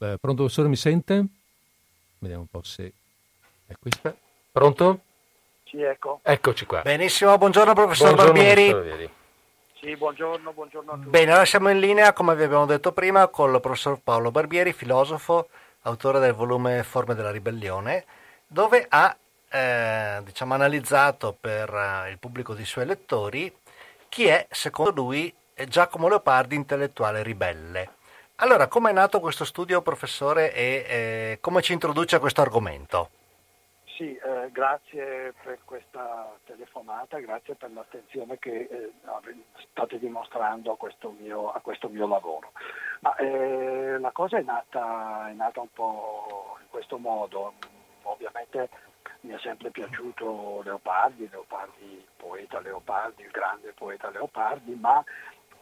Eh, pronto, professore, mi sente? Vediamo un po' se è questa. Pronto?
Sì, ecco.
Eccoci qua.
Benissimo, buongiorno professor buongiorno, Barbieri.
Sì, buongiorno, buongiorno a tutti.
Bene, ora siamo in linea, come vi abbiamo detto prima, con il professor Paolo Barbieri, filosofo, autore del volume Forme della ribellione, dove ha eh, diciamo, analizzato per uh, il pubblico dei suoi lettori chi è, secondo lui, Giacomo Leopardi, intellettuale ribelle. Allora, come è nato questo studio, professore, e eh, come ci introduce a questo argomento?
Sì, eh, grazie per questa telefonata, grazie per l'attenzione che eh, state dimostrando a questo mio, a questo mio lavoro. Ma, eh, la cosa è nata, è nata un po' in questo modo, ovviamente mi è sempre piaciuto Leopardi, Leopardi, poeta Leopardi, il grande poeta Leopardi, ma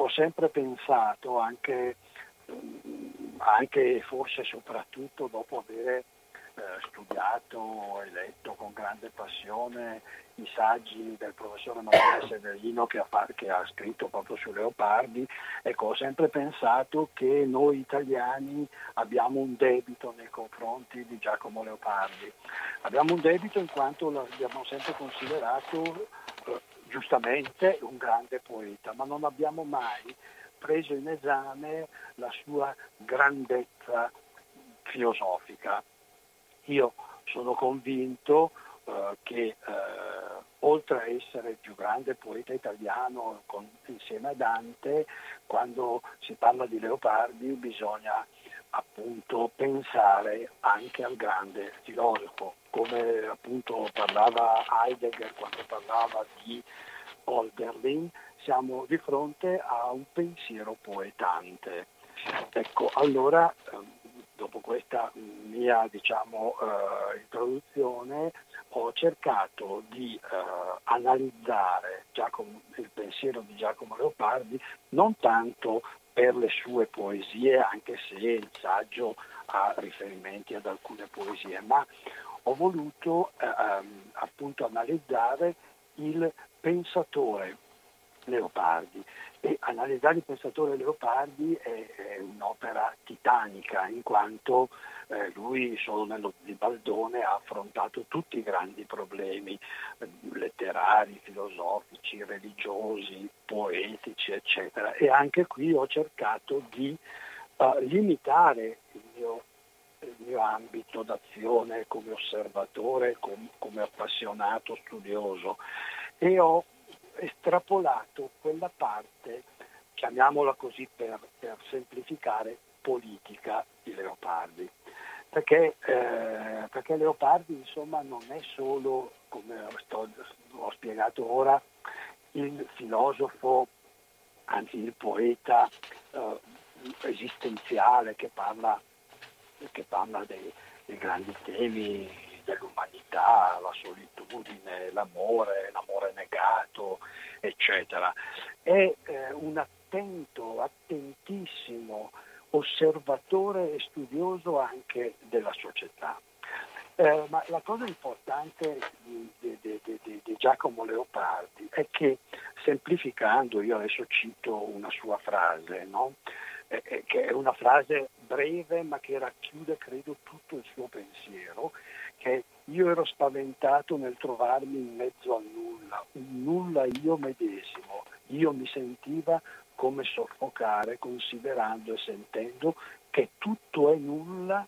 ho sempre pensato anche, anche forse soprattutto dopo aver eh, studiato e letto con grande passione i saggi del professore Matteo Severino che ha, che ha, scritto proprio su Leopardi, ecco, ho sempre pensato che noi italiani abbiamo un debito nei confronti di Giacomo Leopardi. Abbiamo un debito in quanto l'abbiamo sempre considerato giustamente un grande poeta, ma non abbiamo mai preso in esame la sua grandezza filosofica. Io sono convinto eh, che eh, oltre a essere il più grande poeta italiano con, insieme a Dante, quando si parla di Leopardi bisogna appunto pensare anche al grande filosofo, come appunto parlava Heidegger quando parlava di Holderlin, siamo di fronte a un pensiero poetante. Ecco, allora ehm, dopo questa mia diciamo, uh, introduzione ho cercato di uh, analizzare Giacomo, il pensiero di Giacomo Leopardi non tanto per le sue poesie, anche se il saggio ha riferimenti ad alcune poesie, ma ho voluto uh, um, appunto analizzare il pensatore Leopardi e analizzare il pensatore Leopardi è, è un'opera titanica in quanto eh, lui solo nello Zibaldone ha affrontato tutti i grandi problemi eh, letterari, filosofici, religiosi, poetici, eccetera. E anche qui ho cercato di uh, limitare il mio, mio, ambito d'azione come osservatore, com, come appassionato studioso e ho estrapolato quella parte, chiamiamola così per, per semplificare, politica di Leopardi. Perché, eh, perché, Leopardi insomma non è solo, come sto, ho spiegato ora, il filosofo, anzi il poeta eh, esistenziale che parla, che parla dei, dei grandi temi dell'umanità, la solitudine, l'amore, l'amore negato, eccetera. È eh, un attento, attentissimo osservatore e studioso anche della società. Eh, ma la cosa importante di, di, di, di, Giacomo Leopardi è che, semplificando, io adesso cito una sua frase, no? eh, eh che è una frase breve ma che racchiude, credo, tutto il suo pensiero, che io ero spaventato nel trovarmi in mezzo al nulla, un nulla io medesimo, io mi sentiva come soffocare considerando e sentendo che tutto è nulla,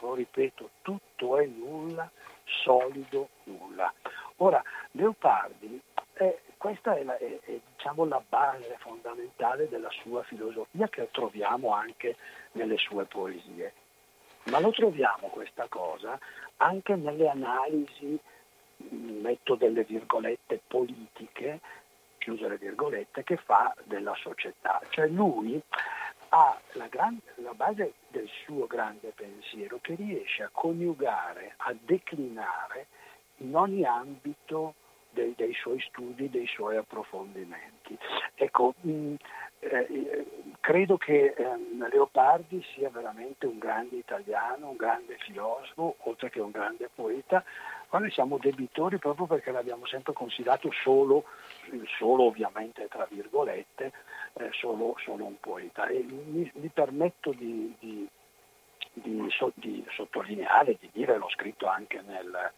lo ripeto, tutto è nulla, solido nulla. Ora, Leopardi, eh, questa è, la, è, è diciamo, la base fondamentale della sua filosofia che troviamo anche nelle sue poesie. Ma lo troviamo questa cosa anche nelle analisi, metto delle virgolette politiche, chiuse le virgolette, che fa della società. Cioè lui ha la, gran, la base del suo grande pensiero che riesce a coniugare, a declinare in ogni ambito dei, dei, suoi studi, dei suoi approfondimenti. Ecco, mh, eh, credo che eh, Leopardi sia veramente un grande italiano, un grande filosofo, oltre che un grande poeta, quale siamo debitori proprio perché l'abbiamo sempre considerato solo, solo ovviamente tra virgolette, eh, solo, solo, un poeta. E mi, mi permetto di, di, di, di, sottolineare, di dire, l'ho scritto anche nel,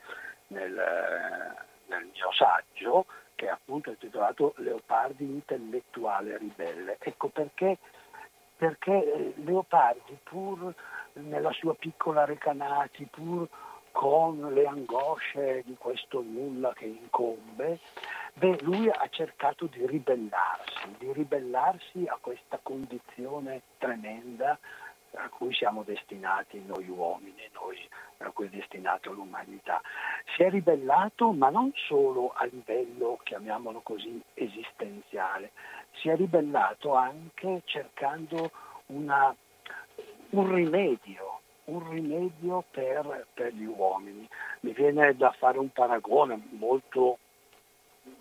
nel, nel mio saggio, che è appunto intitolato Leopardi intellettuale ribelle. Ecco perché, perché eh, Leopardi, pur nella sua piccola Recanati, pur con le angosce di questo nulla che incombe, beh, lui ha cercato di ribellarsi, di ribellarsi a questa condizione tremenda a cui siamo destinati noi uomini, noi, a cui è destinata l'umanità. Si è ribellato ma non solo a livello, chiamiamolo così, esistenziale, si è ribellato anche cercando una, un rimedio, un rimedio per, per, gli uomini. Mi viene da fare un paragone molto,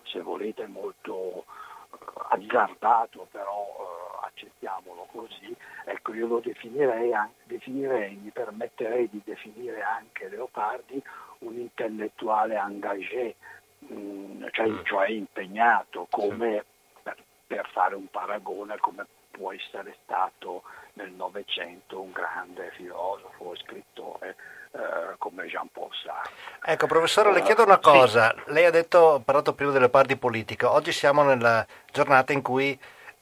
se volete, molto eh, azzardato, però eh, accettiamolo così, ecco io lo definirei, definirei, mi permetterei di definire anche Leopardi un intellettuale engagé, mh, mm, cioè, mm. cioè, impegnato come per, per fare un paragone come può essere stato nel Novecento un grande filosofo e scrittore eh, come Jean-Paul Sartre.
Ecco, professore, le chiedo una cosa. Sì. Lei ha detto, parlato prima delle parti politiche. Oggi siamo nella giornata in cui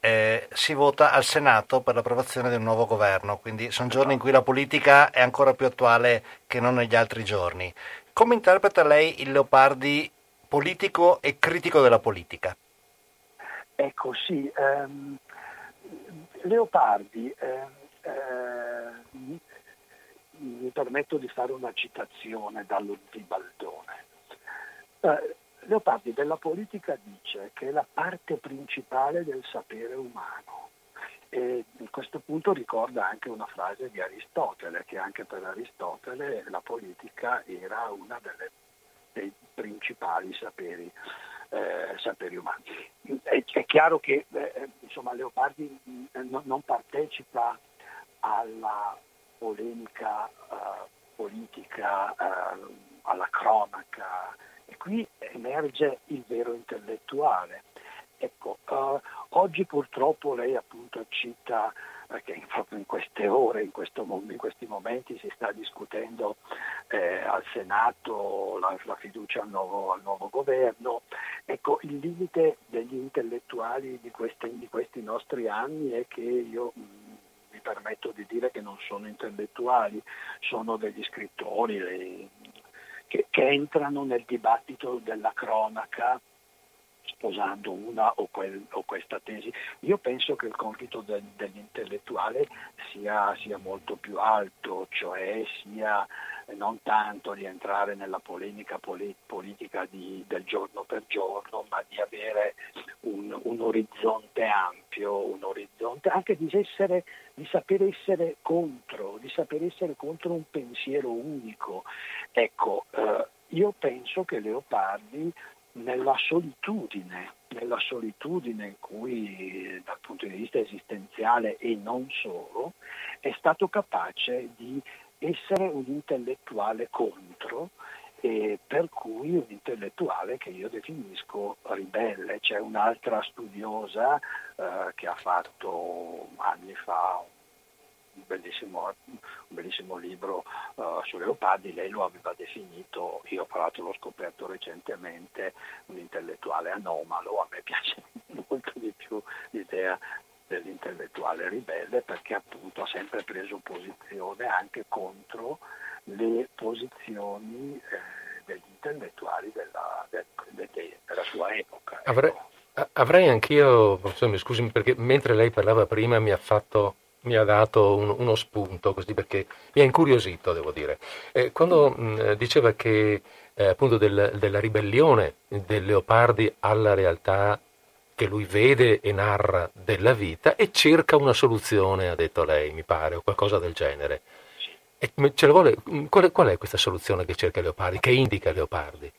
eh, si vota al Senato per l'approvazione di un nuovo governo, quindi sono giorni in cui la politica è ancora più attuale che non negli altri giorni. Come interpreta lei il Leopardi politico e critico della politica?
Ecco sì, ehm, Leopardi, eh, eh, mi, mi, permetto di fare una citazione dallo Zibaldone. Eh, Leopardi della politica dice che è la parte principale del sapere umano e a questo punto ricorda anche una frase di Aristotele, che anche per Aristotele la politica era delle, dei principali saperi, eh, saperi umani. È, è, chiaro che eh, insomma, Leopardi no, non partecipa alla polemica eh, politica, eh, alla cronaca, e qui emerge il vero intellettuale. Ecco, uh, oggi purtroppo lei appunto cita che proprio in queste ore, in, questo, in, questi momenti si sta discutendo eh, al Senato la, la fiducia al nuovo, al nuovo, governo. Ecco, il limite degli intellettuali di, queste, di questi nostri anni è che io mh, mm, mi permetto di dire che non sono intellettuali, sono degli scrittori, dei, che, che entrano nel dibattito della cronaca sposando una o, quel, o, questa tesi. Io penso che il compito del, dell'intellettuale sia, sia, molto più alto, cioè sia non tanto di entrare nella polemica politica di, del giorno per giorno, ma di avere un, un orizzonte ampio, un orizzonte anche di, essere, di saper essere contro, di saper essere contro un pensiero unico. Ecco, eh, io penso che Leopardi nella solitudine, nella solitudine in cui dal punto di vista esistenziale e non solo, è stato capace di essere un intellettuale contro, e per cui un intellettuale che io definisco ribelle. C'è un'altra studiosa eh, che ha fatto anni fa un bellissimo, un bellissimo libro uh, su Leopardi, lei lo aveva definito, io tra l'altro l'ho scoperto recentemente, un intellettuale anomalo, a me piace molto di più l'idea dell'intellettuale ribelle perché appunto ha sempre preso posizione anche contro le posizioni eh, degli intellettuali della, de, de, de, della sua epoca.
Avrei, ecco. avrei anch'io, professore, mi scusi perché mentre lei parlava prima mi ha fatto mi ha dato un, uno spunto così perché mi ha incuriosito, devo dire. Eh, quando mh, diceva che eh, appunto del, della ribellione del Leopardi alla realtà che lui vede e narra della vita e cerca una soluzione, ha detto lei, mi pare, o qualcosa del genere. E ce vuole, qual, è, qual, è, questa soluzione che cerca Leopardi, che indica Leopardi?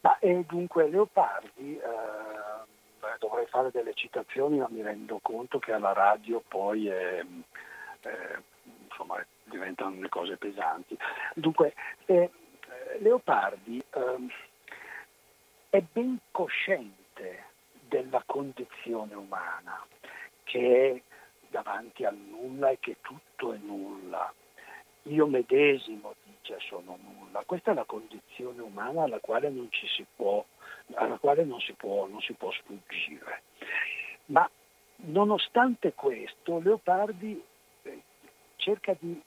Ma, eh, dunque Leopardi, eh, dovrei fare delle citazioni, ma mi rendo conto che alla radio poi è, eh, insomma, diventano le cose pesanti. Dunque, eh, Leopardi ehm, è ben cosciente della condizione umana, che è davanti al nulla e che tutto è nulla. Io medesimo, dice, sono nulla. Questa è la condizione umana alla quale non ci si può, alla quale non si può, non si può sfuggire. Ma nonostante questo, Leopardi eh, cerca di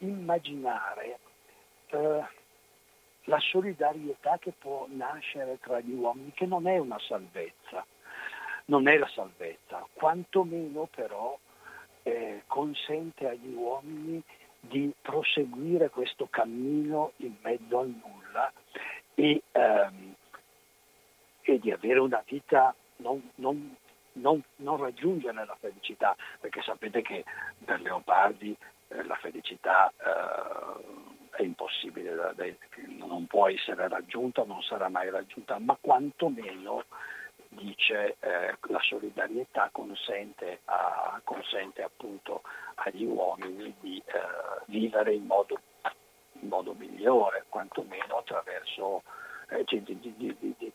immaginare eh, la solidarietà che può nascere tra gli uomini, che non è una salvezza, non è la salvezza, quantomeno però eh, consente agli uomini di proseguire questo cammino in mezzo al nulla e, ehm, e di avere una vita non, non, non, non, raggiungere la felicità, perché sapete che per Leopardi eh, la felicità eh, è impossibile, non può essere raggiunta, non sarà mai raggiunta, ma quantomeno dice eh, la solidarietà consente, a, consente, appunto agli uomini di eh, vivere in modo, in modo, migliore, quantomeno attraverso eh, cioè di, di, di,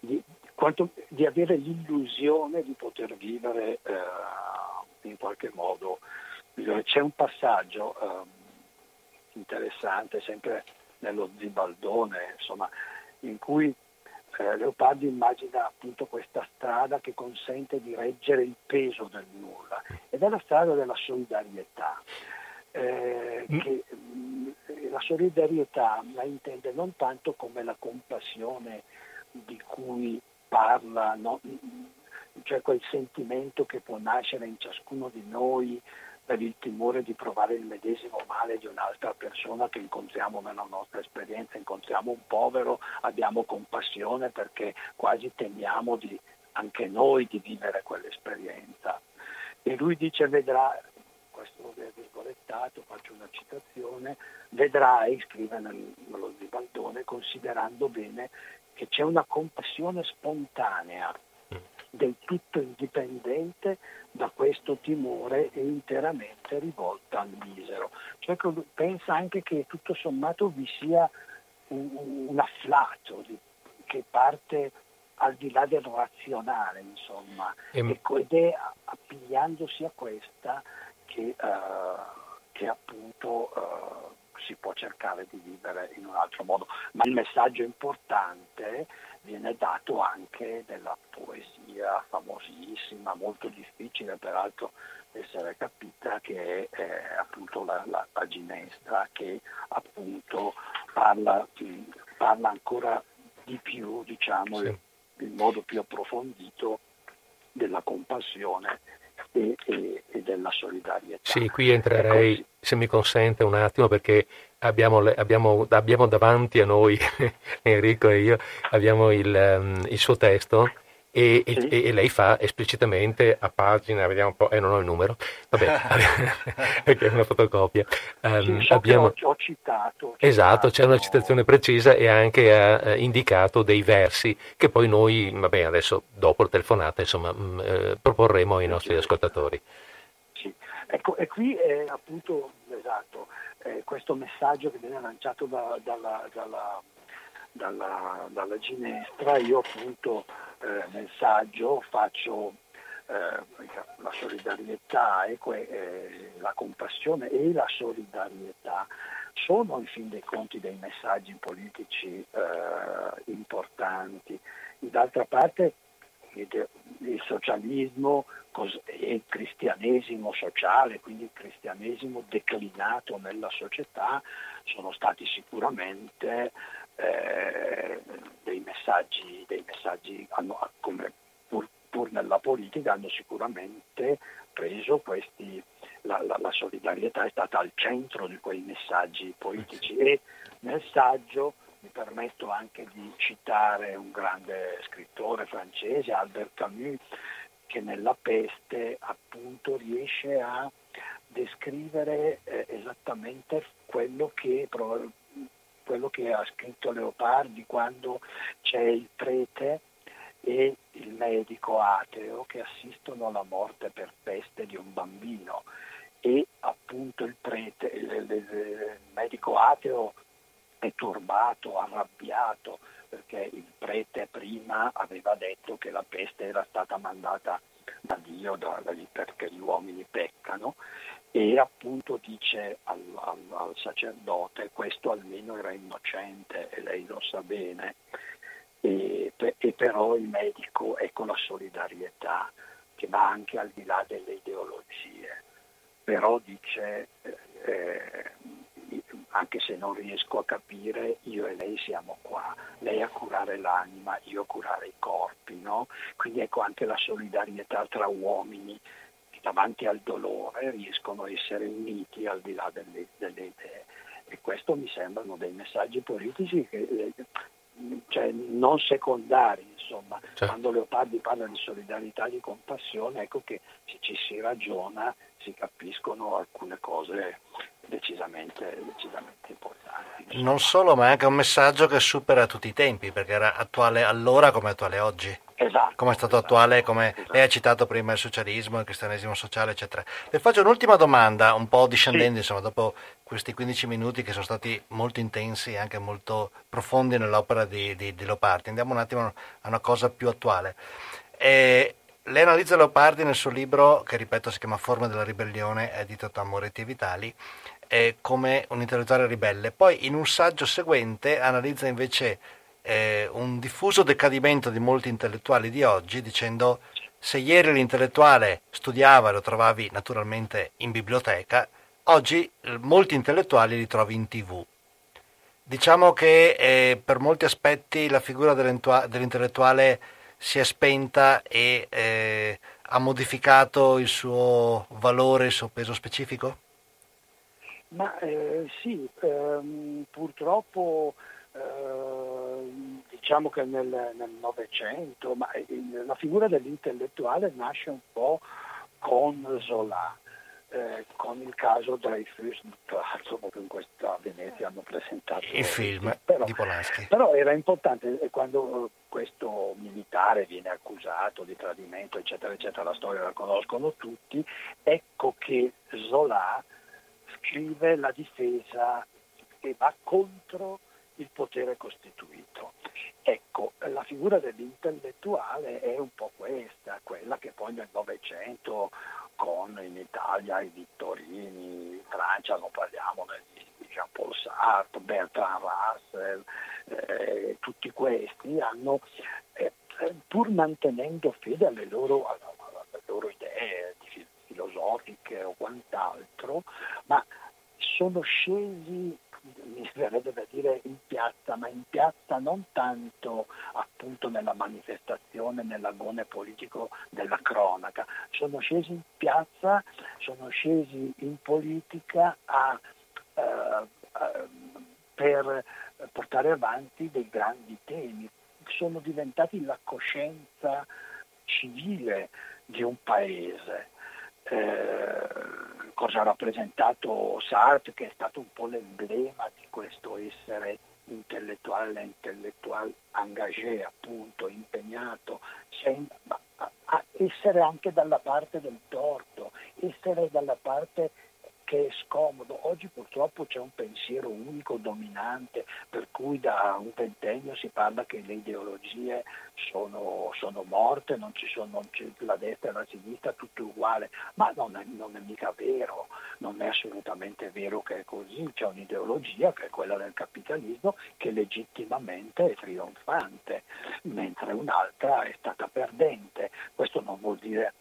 di, quanto, di, avere l'illusione di poter vivere eh, in qualche modo. C'è un passaggio ehm, interessante, sempre nello Zibaldone, insomma, in cui eh, Leopardi immagina appunto questa strada che consente di reggere il peso del nulla ed è la strada della solidarietà. Eh, mm. che, mm, la solidarietà la intende non tanto come la compassione di cui parla, no? cioè quel sentimento che può nascere in ciascuno di noi per il timore di provare il medesimo male di un'altra persona che incontriamo nella nostra esperienza, incontriamo un povero, abbiamo compassione perché quasi temiamo di, anche noi di vivere quell'esperienza. E lui dice, vedrà, questo è virgolettato, faccio una citazione, vedrai, scrive nello Zibaldone, considerando bene che c'è una compassione spontanea del tutto indipendente da questo timore e interamente rivolta al misero. Cioè pensa anche che tutto sommato vi sia un, un afflato di, che parte al di là del razionale, insomma, e... ed è appigliandosi a questa che, uh, che appunto uh, si può cercare di vivere in un altro modo. Ma il messaggio importante viene dato anche della poesia famosissima, molto difficile peraltro essere capita, che è eh, appunto la, la, la, Ginestra, che appunto parla, parla ancora di più, diciamo, sì. in modo più approfondito della compassione e, e, e della solidarietà.
Sì, qui entrerei, se mi consente un attimo, perché abbiamo, abbiamo, abbiamo davanti a noi, Enrico e io, abbiamo il, um, il suo testo e, sì. e, e, lei fa esplicitamente a pagina, vediamo un po', eh non ho il numero, vabbè, perché è una fotocopia.
Um, sì, abbiamo... ho, ho, citato, ho
esatto, citato. c'è una citazione precisa e anche ha eh, indicato dei versi che poi noi, vabbè, adesso dopo la telefonata, insomma, mh, mm, eh, proporremo ai nostri sì. ascoltatori.
Sì, ecco, e qui è appunto, esatto, eh, questo messaggio che viene lanciato da, dalla, dalla, dalla, dalla Ginestra, io appunto eh, nel saggio faccio eh, la solidarietà e que, eh, la compassione e la solidarietà sono in fin dei conti dei messaggi politici eh, importanti. D'altra parte il socialismo e il cristianesimo sociale, quindi il cristianesimo declinato nella società, sono stati sicuramente eh, dei messaggi, dei messaggi hanno, come pur, pur, nella politica hanno sicuramente preso questi, la, la, la, solidarietà è stata al centro di quei messaggi politici. E nel saggio mi permetto anche di citare un grande scrittore francese, Albert Camus, che nella peste appunto riesce a descrivere eh, esattamente quello che quello che ha scritto Leopardi quando c'è il prete e il medico ateo che assistono alla morte per peste di un bambino. E appunto il prete, il, il, il medico ateo è turbato, arrabbiato, perché il prete prima aveva detto che la peste era stata mandata da Dio perché gli uomini peccano e appunto dice al, al, al, sacerdote questo almeno era innocente e lei lo sa bene e, e però il medico ecco la solidarietà che va anche al di là delle ideologie. Però dice eh, anche se non riesco a capire, io e lei siamo qua, lei a curare l'anima, io a curare i corpi, no? Quindi ecco anche la solidarietà tra uomini che davanti al dolore riescono a essere uniti al di là delle, delle idee. E questo mi sembrano dei messaggi politici che, eh, cioè, non secondari, insomma, certo. quando Leopardi parla di solidarietà e di compassione, ecco che se ci si ragiona si capiscono alcune cose decisamente, decisamente importanti.
Non solo, ma è anche un messaggio che supera tutti i tempi, perché era attuale allora come attuale oggi.
Esatto.
Come è stato
esatto,
attuale, come esatto. lei ha citato prima il socialismo, il cristianesimo sociale, eccetera. Le faccio un'ultima domanda, un po' discendendo, sì. insomma, dopo questi 15 minuti che sono stati molto intensi e anche molto profondi nell'opera di, di, di Leopardi. Andiamo un attimo a una cosa più attuale. E lei analizza Leopardi nel suo libro, che ripeto si chiama Forme della ribellione, edito da Moretti e Vitali, eh, come un intellettuale ribelle. Poi in un saggio seguente analizza invece eh, un diffuso decadimento di molti intellettuali di oggi dicendo se ieri l'intellettuale studiava e lo trovavi naturalmente in biblioteca, oggi molti intellettuali li trovi in tv. Diciamo che eh, per molti aspetti la figura dell'intellettuale si è spenta e eh, ha modificato il suo valore, il suo peso specifico?
Ma eh, sì, ehm, purtroppo eh, diciamo che nel Novecento, ma la figura dell'intellettuale nasce un po' con Zola. Eh, con il caso Dreyfus, tra l'altro proprio in questa Venezia hanno presentato
il film però, di Polanski.
Però era importante eh, quando questo militare viene accusato di tradimento, eccetera, eccetera, la storia la conoscono tutti, ecco che Zola scrive la difesa che va contro il potere costituito. Ecco, la figura dell'intellettuale è un po' questa, quella che poi nel Novecento con in Italia i Vittorini, in Francia non parliamo di Jean-Paul Sartre, Bertrand Russell, eh, tutti questi hanno, eh, pur mantenendo fede alle loro, idee filosofiche o quant'altro, ma sono scesi mi verrebbe da dire in piazza, ma in piazza non tanto appunto nella manifestazione, nell'agone politico della cronaca, sono scesi in piazza, sono scesi in politica a, uh, per portare avanti dei grandi temi, sono diventati la coscienza civile di un paese. Eh, cosa ha rappresentato Sartre, che è stato un po' l'emblema di questo essere intellettuale, intellettuale engagé, appunto, impegnato, sen- essere anche dalla parte del torto, essere dalla parte che è scomodo. Oggi purtroppo c'è un pensiero unico, dominante, per cui da un ventennio si parla che le ideologie sono, sono morte, non ci sono non la destra e la sinistra, tutto uguale, ma non è, non è mica vero, non è assolutamente vero che è così, c'è un'ideologia che è quella del capitalismo che legittimamente è trionfante, mentre un'altra è stata perdente. Questo non vuol dire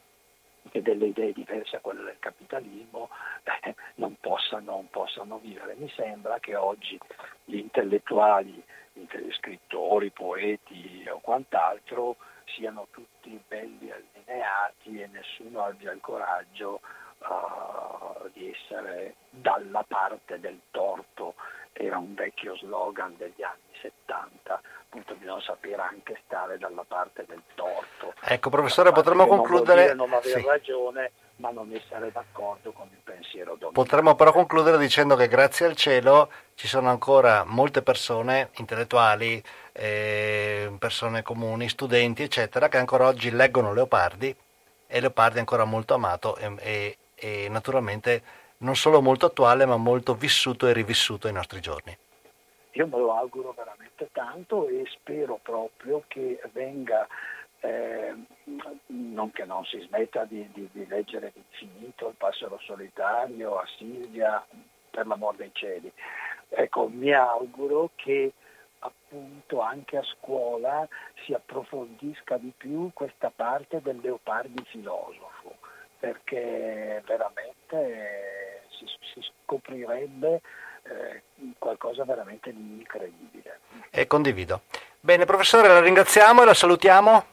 che delle idee diverse a quelle del capitalismo eh, non, possano, possano, vivere. Mi sembra che oggi gli intellettuali, gli scrittori, poeti o quant'altro siano tutti belli allineati e nessuno abbia il coraggio uh, di essere dalla parte del torto. Era un vecchio slogan degli anni 70 appunto bisogna sapere anche stare dalla parte del torto.
Ecco professore, potremmo concludere...
Non, non avere sì. ragione, ma non essere d'accordo con il pensiero dominante.
Potremmo però concludere dicendo che grazie al cielo ci sono ancora molte persone intellettuali, eh, persone comuni, studenti, eccetera, che ancora oggi leggono Leopardi e Leopardi è ancora molto amato e, e, e naturalmente non solo molto attuale, ma molto vissuto e rivissuto ai nostri giorni.
io me lo auguro veramente tanto e spero proprio che venga eh, non che non si smetta di, di, di leggere l'infinito, il passero solitario, a Silvia, per l'amor dei cieli. Ecco, mi auguro che appunto anche a scuola si approfondisca di più questa parte del Leopardi filosofo, perché veramente scoprirebbe eh, qualcosa veramente di incredibile.
E condivido. Bene, professore, la ringraziamo e la salutiamo.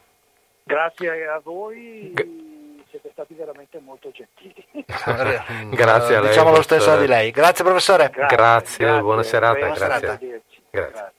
Grazie a voi. G- siete stati veramente molto gentili.
grazie a lei.
Diciamo lo stesso di lei. Grazie professore.
Grazie, grazie, grazie. buona serata. Buona grazie.
serata.
grazie.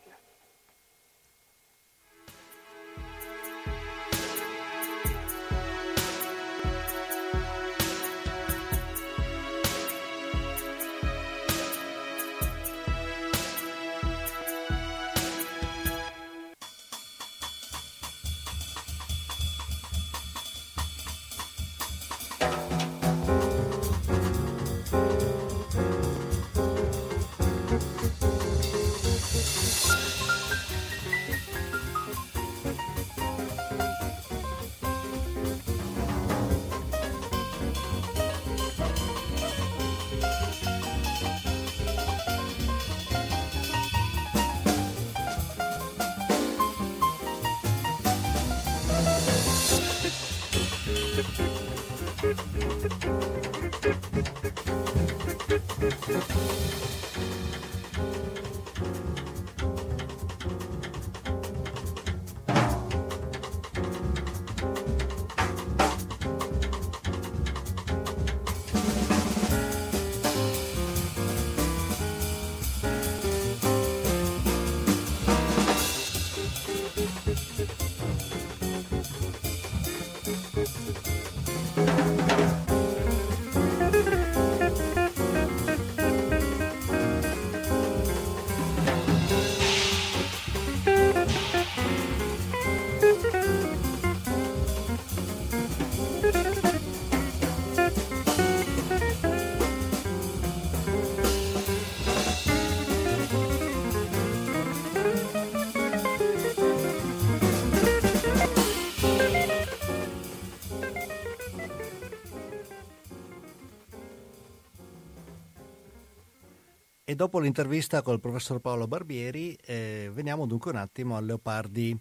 Dopo l'intervista col professor Paolo Barbieri, eh, veniamo dunque un attimo al Leopardi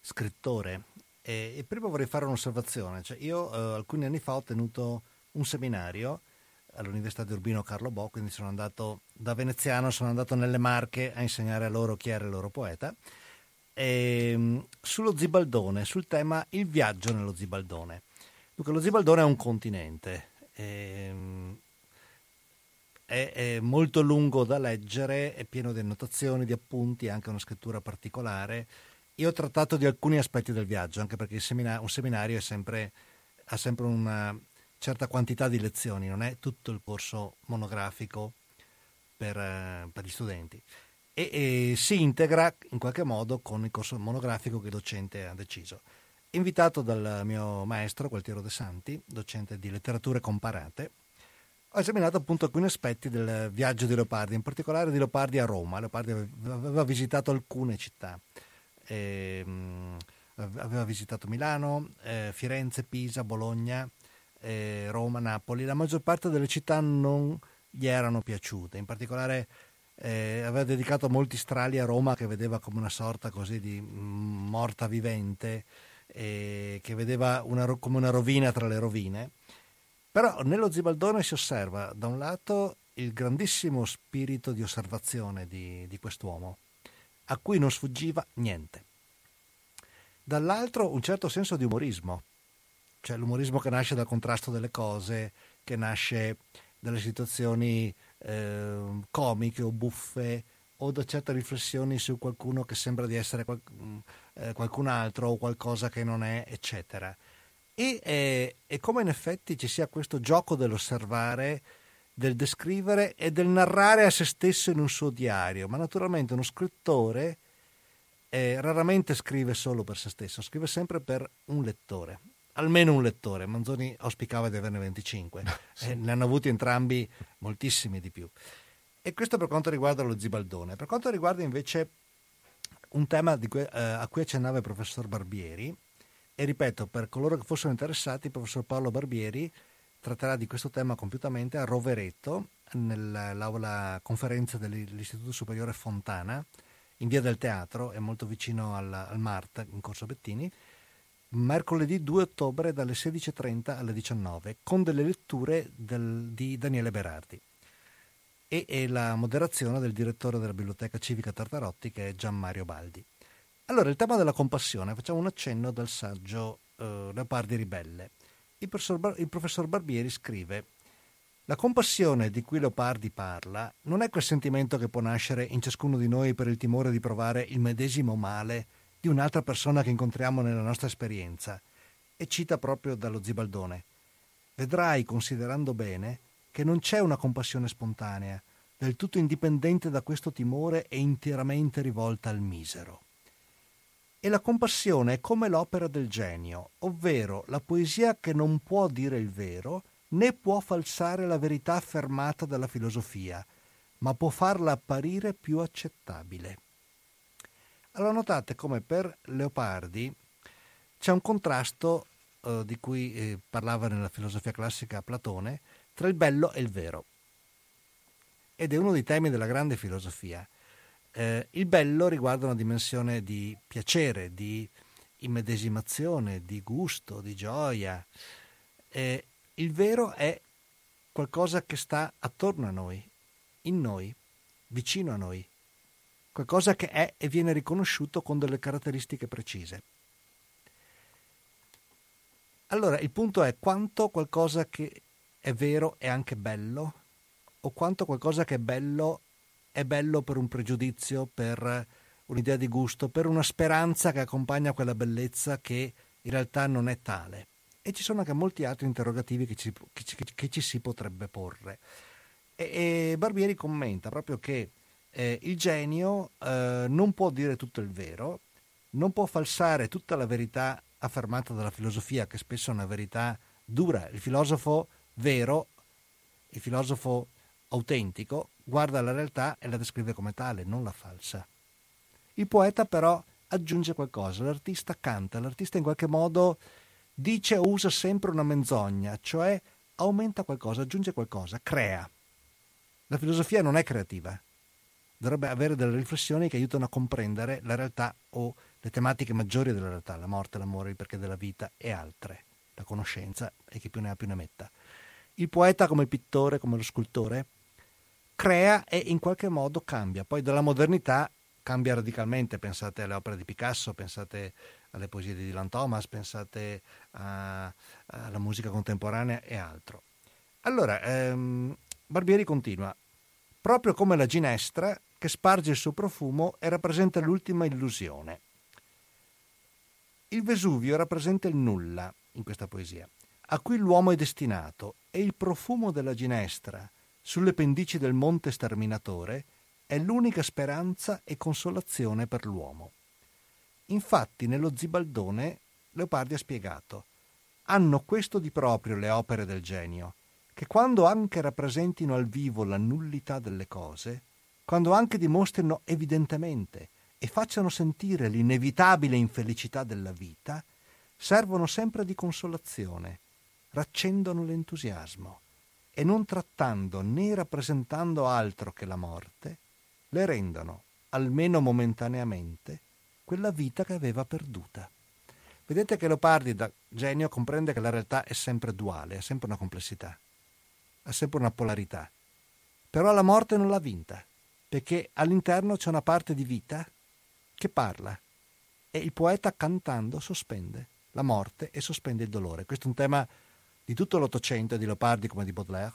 scrittore. E, e prima vorrei fare un'osservazione. Cioè, io eh, alcuni anni fa ho tenuto un seminario all'Università di Urbino Carlo Bo, quindi sono andato da veneziano, sono andato nelle Marche a insegnare a loro chi era il loro poeta, e, ehm, sullo Zibaldone, sul tema il viaggio nello Zibaldone. Dunque, lo Zibaldone è un continente. E, ehm, è, è, molto lungo da leggere, è pieno di annotazioni, di appunti, anche una scrittura particolare. Io ho trattato di alcuni aspetti del viaggio, anche perché semina- un seminario sempre, ha sempre una certa quantità di lezioni, non è tutto il corso monografico per, per gli studenti. E, e, si integra in qualche modo con il corso monografico che il docente ha deciso. Invitato dal mio maestro Gualtiero De Santi, docente di letterature comparate, ho esaminato appunto alcuni aspetti del viaggio di Leopardi, in particolare di Leopardi a Roma. Leopardi aveva visitato alcune città, eh, aveva visitato Milano, eh, Firenze, Pisa, Bologna, eh, Roma, Napoli. La maggior parte delle città non gli erano piaciute, in particolare eh, aveva dedicato molti strali a Roma che vedeva come una sorta così di mm, morta vivente, che vedeva una, come una rovina tra le rovine però nello Zibaldone si osserva da un lato il grandissimo spirito di osservazione di, di quest'uomo, a cui non sfuggiva niente. Dall'altro un certo senso di umorismo, cioè l'umorismo che nasce dal contrasto delle cose, che nasce dalle situazioni eh, comiche o buffe o da certe riflessioni su qualcuno che sembra di essere qual- eh, qualcun altro o qualcosa che non è, eccetera. E, eh, e come in effetti ci sia questo gioco dell'osservare, del descrivere e del narrare a se stesso in un suo diario, ma naturalmente uno scrittore eh, raramente scrive solo per se stesso, scrive sempre per un lettore, almeno un lettore. Manzoni auspicava di averne 25, sì. eh, ne hanno avuti entrambi moltissimi di più. E questo per quanto riguarda lo zibaldone. Per quanto riguarda invece un tema que- eh, a cui accennava il professor Barbieri, e ripeto, per coloro che fossero interessati, il professor Paolo Barbieri tratterà di questo tema compiutamente a Rovereto, nell'aula conferenza dell'Istituto Superiore Fontana, in via del Teatro, è molto vicino al, al Mart, in Corso Bettini, mercoledì 2 ottobre dalle 16.30 alle 19, con delle letture del, di Daniele Berardi e, la moderazione del direttore della Biblioteca Civica Tartarotti, che è Gian Mario Baldi. Allora, il tema della compassione, facciamo un accenno dal saggio eh, Leopardi Ribelle. Il professor, Bar- il professor Barbieri scrive la compassione di cui Leopardi parla non è quel sentimento che può nascere in ciascuno di noi per il timore di provare il medesimo male di un'altra persona che incontriamo nella nostra esperienza. E cita proprio dallo Zibaldone. Vedrai, considerando bene, che non c'è una compassione spontanea, del tutto indipendente da questo timore e interamente rivolta al misero. E la compassione è come l'opera del genio, ovvero la poesia che non può dire il vero, né può falsare la verità affermata dalla filosofia, ma può farla apparire più accettabile. Allora notate come per Leopardi c'è un contrasto eh, di cui eh, parlava nella filosofia classica Platone tra il bello e il vero. Ed è uno dei temi della grande filosofia. Eh, il bello riguarda una dimensione di piacere, di immedesimazione, di gusto, di gioia. Eh, il vero è qualcosa che sta attorno a noi, in noi, vicino a noi, qualcosa che è e viene riconosciuto con delle caratteristiche precise. Allora, il punto è quanto qualcosa che è vero è anche bello, o quanto qualcosa che è bello è bello per un pregiudizio, per un'idea di gusto, per una speranza che accompagna quella bellezza che in realtà non è tale. E ci sono anche molti altri interrogativi che ci, che, che ci si potrebbe porre. E, e, Barbieri commenta proprio che eh, il genio eh, non può dire tutto il vero, non può falsare tutta la verità affermata dalla filosofia, che spesso è una verità dura. Il filosofo vero, il filosofo autentico, guarda la realtà e la descrive come tale, non la falsa. Il poeta però aggiunge qualcosa, l'artista canta, l'artista in qualche modo dice o usa sempre una menzogna, cioè aumenta qualcosa, aggiunge qualcosa, crea. La filosofia non è creativa, dovrebbe avere delle riflessioni che aiutano a comprendere la realtà o le tematiche maggiori della realtà, la morte, l'amore, il perché della vita e altre, la conoscenza e chi più ne ha più ne metta. Il poeta come pittore, come lo scultore, crea e in qualche modo cambia. Poi dalla modernità cambia radicalmente, pensate alle opere di Picasso, pensate alle poesie di Dylan Thomas, pensate a, alla musica contemporanea e altro. Allora, ehm, Barbieri continua, proprio come la ginestra che sparge il suo profumo e rappresenta l'ultima illusione. Il Vesuvio rappresenta il nulla in questa poesia, a cui l'uomo è destinato, e il profumo della ginestra, sulle pendici del monte sterminatore, è l'unica speranza e consolazione per l'uomo. Infatti nello Zibaldone Leopardi ha spiegato hanno questo di proprio le opere del genio, che quando anche rappresentino al vivo la nullità delle cose, quando anche dimostrino evidentemente e facciano sentire l'inevitabile infelicità della vita, servono sempre di consolazione, raccendono l'entusiasmo e non trattando né rappresentando altro che la morte, le rendono, almeno momentaneamente, quella vita che aveva perduta. Vedete che Leopardi da genio comprende che la realtà è sempre duale, ha sempre una complessità, ha sempre una polarità. Però la morte non l'ha vinta, perché all'interno c'è una parte di vita che parla e il poeta cantando sospende la morte e sospende il dolore. Questo è un tema di tutto l'Ottocento, di Leopardi come di Baudelaire.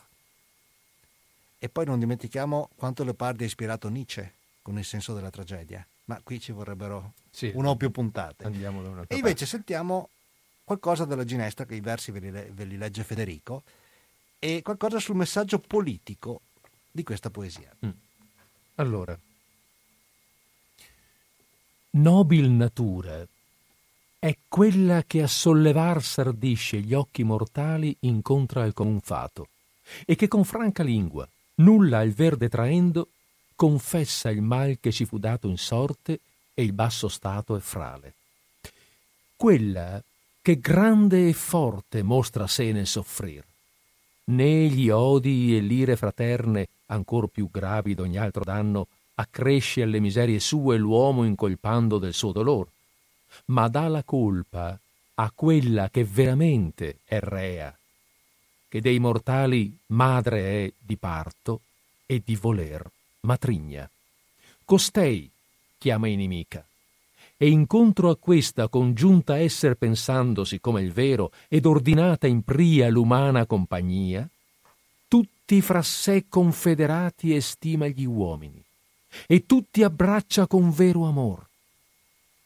E poi non dimentichiamo quanto Leopardi ha ispirato Nietzsche con il senso della tragedia. Ma qui ci vorrebbero sì, una o più puntate.
Andiamo da
e invece parte. sentiamo qualcosa della ginestra, che i versi ve li, ve li legge Federico, e qualcosa sul messaggio politico di questa poesia. Mm.
Allora, nobil natura è quella che a sollevar s'ardisce gli occhi mortali incontra il comun fato e che con franca lingua nulla il verde traendo, confessa il mal che ci fu dato in sorte e il basso stato è frale. Quella che grande e forte mostra sé nel soffrir, né gli odi e l'ire fraterne, ancor più gravi d'ogni altro danno, accresce alle miserie sue l'uomo incolpando del suo dolor, ma dà la colpa a quella che veramente è rea, che dei mortali madre è di parto e di voler matrigna. Costei chiama inimica, e incontro a questa congiunta esser pensandosi come il vero ed ordinata in pria l'umana compagnia, tutti fra sé confederati estima gli uomini, e tutti abbraccia con vero amor,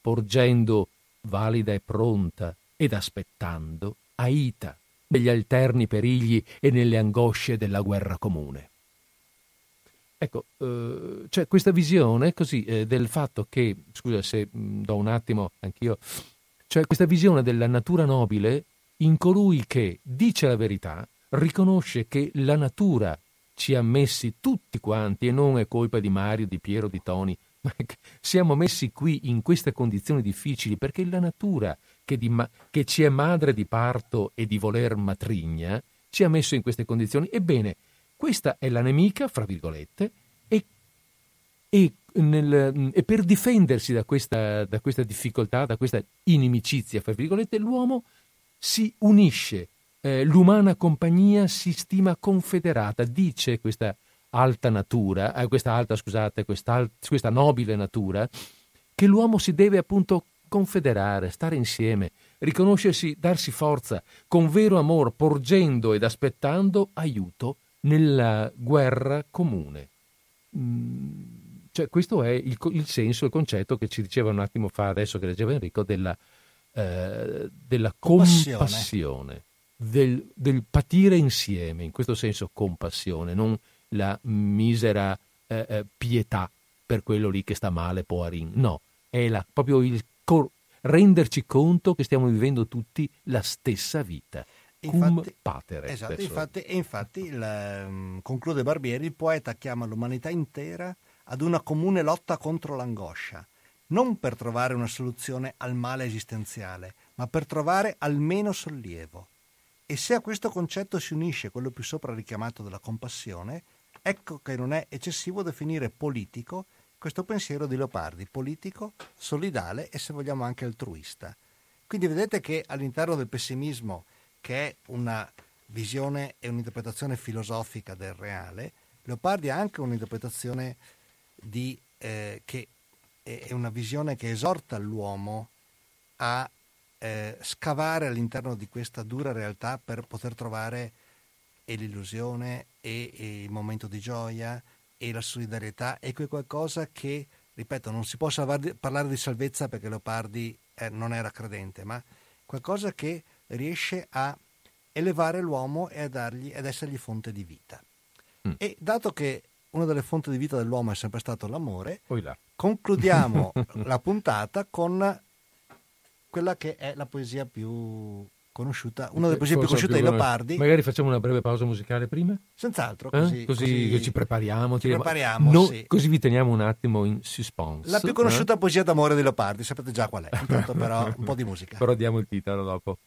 porgendo valida e pronta ed aspettando aita negli alterni perigli e nelle angosce della guerra comune. Ecco, eh, c'è questa visione così eh, del fatto che, scusa se mh, mm, do un attimo anch'io, c'è questa visione della natura nobile in colui che dice la verità, riconosce che la natura ci ha messi tutti quanti, e non è colpa di Mario, di Piero, di Toni, siamo messi qui in queste condizioni difficili perché la natura che, di, che ci è madre di parto e di voler matrigna ci ha messo in queste condizioni. Ebbene, questa è la nemica, fra virgolette, e, e, nel, e per difendersi da questa, da questa, difficoltà, da questa inimicizia, fra virgolette, l'uomo si unisce, eh, l'umana compagnia si stima confederata, dice questa alta natura, eh, questa alta, scusate, questa, questa nobile natura, che l'uomo si deve appunto confederare, stare insieme, riconoscersi, darsi forza, con vero amor, porgendo ed aspettando aiuto nella guerra comune. Mm, cioè, questo è il, il, senso, il concetto che ci diceva un attimo fa, adesso che leggeva Enrico, della, eh, della compassione, compassione del, del, patire insieme, in questo senso compassione, non la misera eh, eh, pietà per quello lì che sta male, poarin. No, è la, proprio il cor- renderci conto che stiamo vivendo tutti la stessa vita. Infatti, patere.
Esatto, infatti, e infatti il, um, conclude Barbieri, il poeta chiama l'umanità intera ad una comune lotta contro l'angoscia, non per trovare una soluzione al male esistenziale, ma per trovare almeno sollievo. E se a questo concetto si unisce quello più sopra richiamato della compassione, ecco che non è eccessivo definire politico questo pensiero di Leopardi, politico, solidale e se vogliamo anche altruista. Quindi vedete che all'interno del pessimismo, che è una visione e un'interpretazione filosofica del reale, Leopardi ha anche un'interpretazione di, eh, che è una visione che esorta l'uomo a eh, scavare all'interno di questa dura realtà per poter trovare e l'illusione e, e il momento di gioia e la solidarietà è quel qualcosa che, ripeto, non si può salvar, parlare di salvezza perché Leopardi eh, non era credente, ma qualcosa che riesce a elevare l'uomo e a dargli, ad essergli fonte di vita. Mm. E dato che una delle fonti di vita dell'uomo è sempre stato l'amore, concludiamo la puntata con quella che è la poesia più conosciuta, una delle poesie più conosciute dei Leopardi.
Magari facciamo una breve pausa musicale prima?
Senz'altro,
così, eh? così, così ci prepariamo.
Ci prepariamo
no,
sì.
Così vi teniamo un attimo in suspense.
La più conosciuta eh? poesia d'amore dei Leopardi, sapete già qual è. Intanto però un po' di musica.
Però diamo il titolo dopo.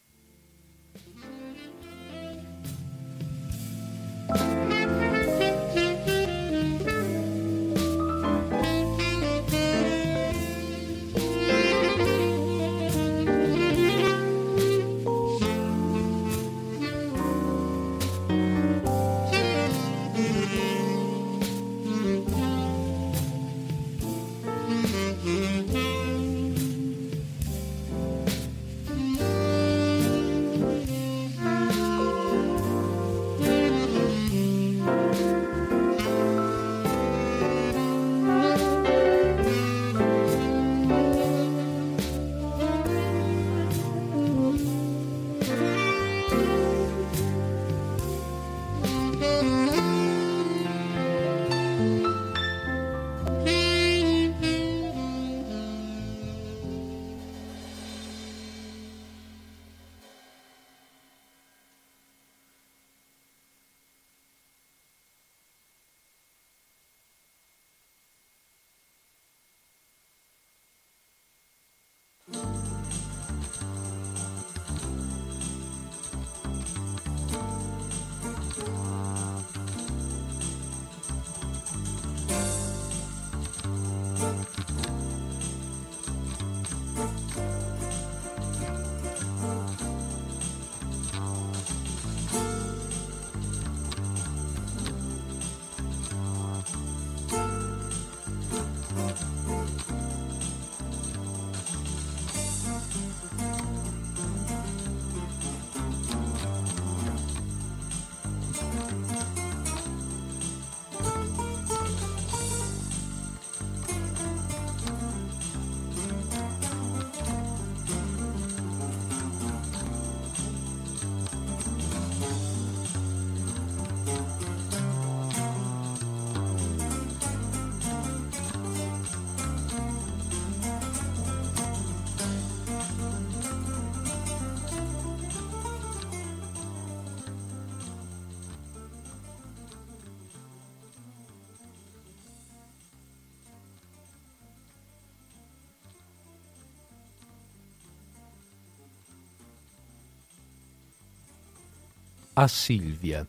A Silvia.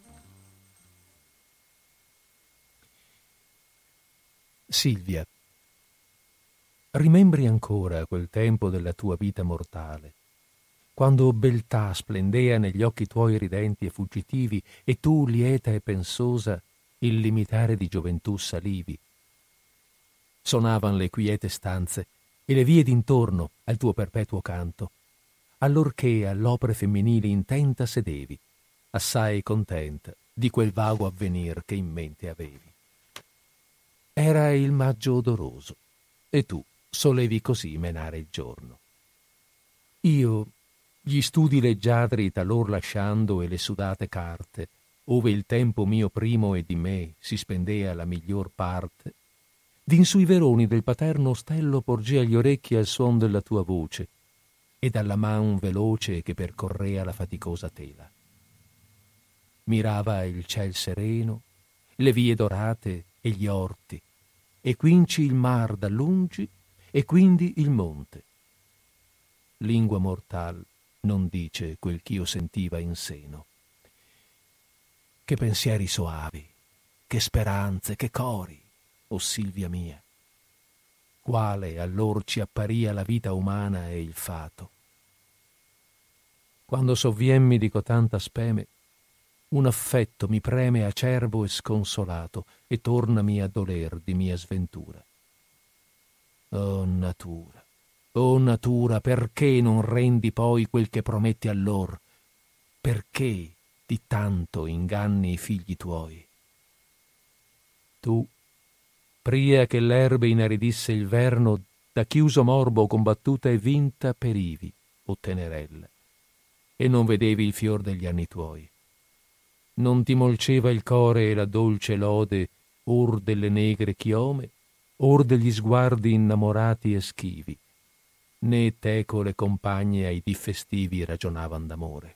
Silvia, rimembri ancora quel tempo della tua vita mortale, quando beltà splendea negli occhi tuoi ridenti e fuggitivi, e tu, lieta e pensosa, il limitare di gioventù salivi. Sonavan le quiete stanze e le vie d'intorno al tuo perpetuo canto, allorché all'opere femminili intenta sedevi, assai contenta di quel vago avvenir che in mente avevi. Era il maggio odoroso, e tu solevi così menare il giorno. Io, gli studi leggiadri talor lasciando e le sudate carte, ove il tempo mio primo e di me si spendea la miglior parte, d'in sui veroni del paterno ostello porgea gli orecchi al suon della tua voce e dalla man veloce che percorrea la faticosa tela. Mirava il ciel sereno, le vie dorate e gli orti, e quinci il mar da lungi e quindi il monte. Lingua mortal non dice quel ch'io sentiva in seno. Che pensieri soavi, che speranze, che cori, o Silvia mia. Quale allor ci apparia la vita umana e il fato. Quando sovviemmi di cotanta speme, un affetto mi preme acerbo e sconsolato e tornami a doler di mia sventura. Oh natura, oh natura, perché non rendi poi quel che prometti allor? Perché di tanto inganni i figli tuoi. Tu, pria che l'erbe inaridisse il verno, da chiuso morbo combattuta e vinta perivi, o tenerella, e non vedevi il fior degli anni tuoi. Non ti molceva il core e la dolce lode or delle negre chiome, or degli sguardi innamorati e schivi, né teco le compagne ai dì festivi ragionavan d'amore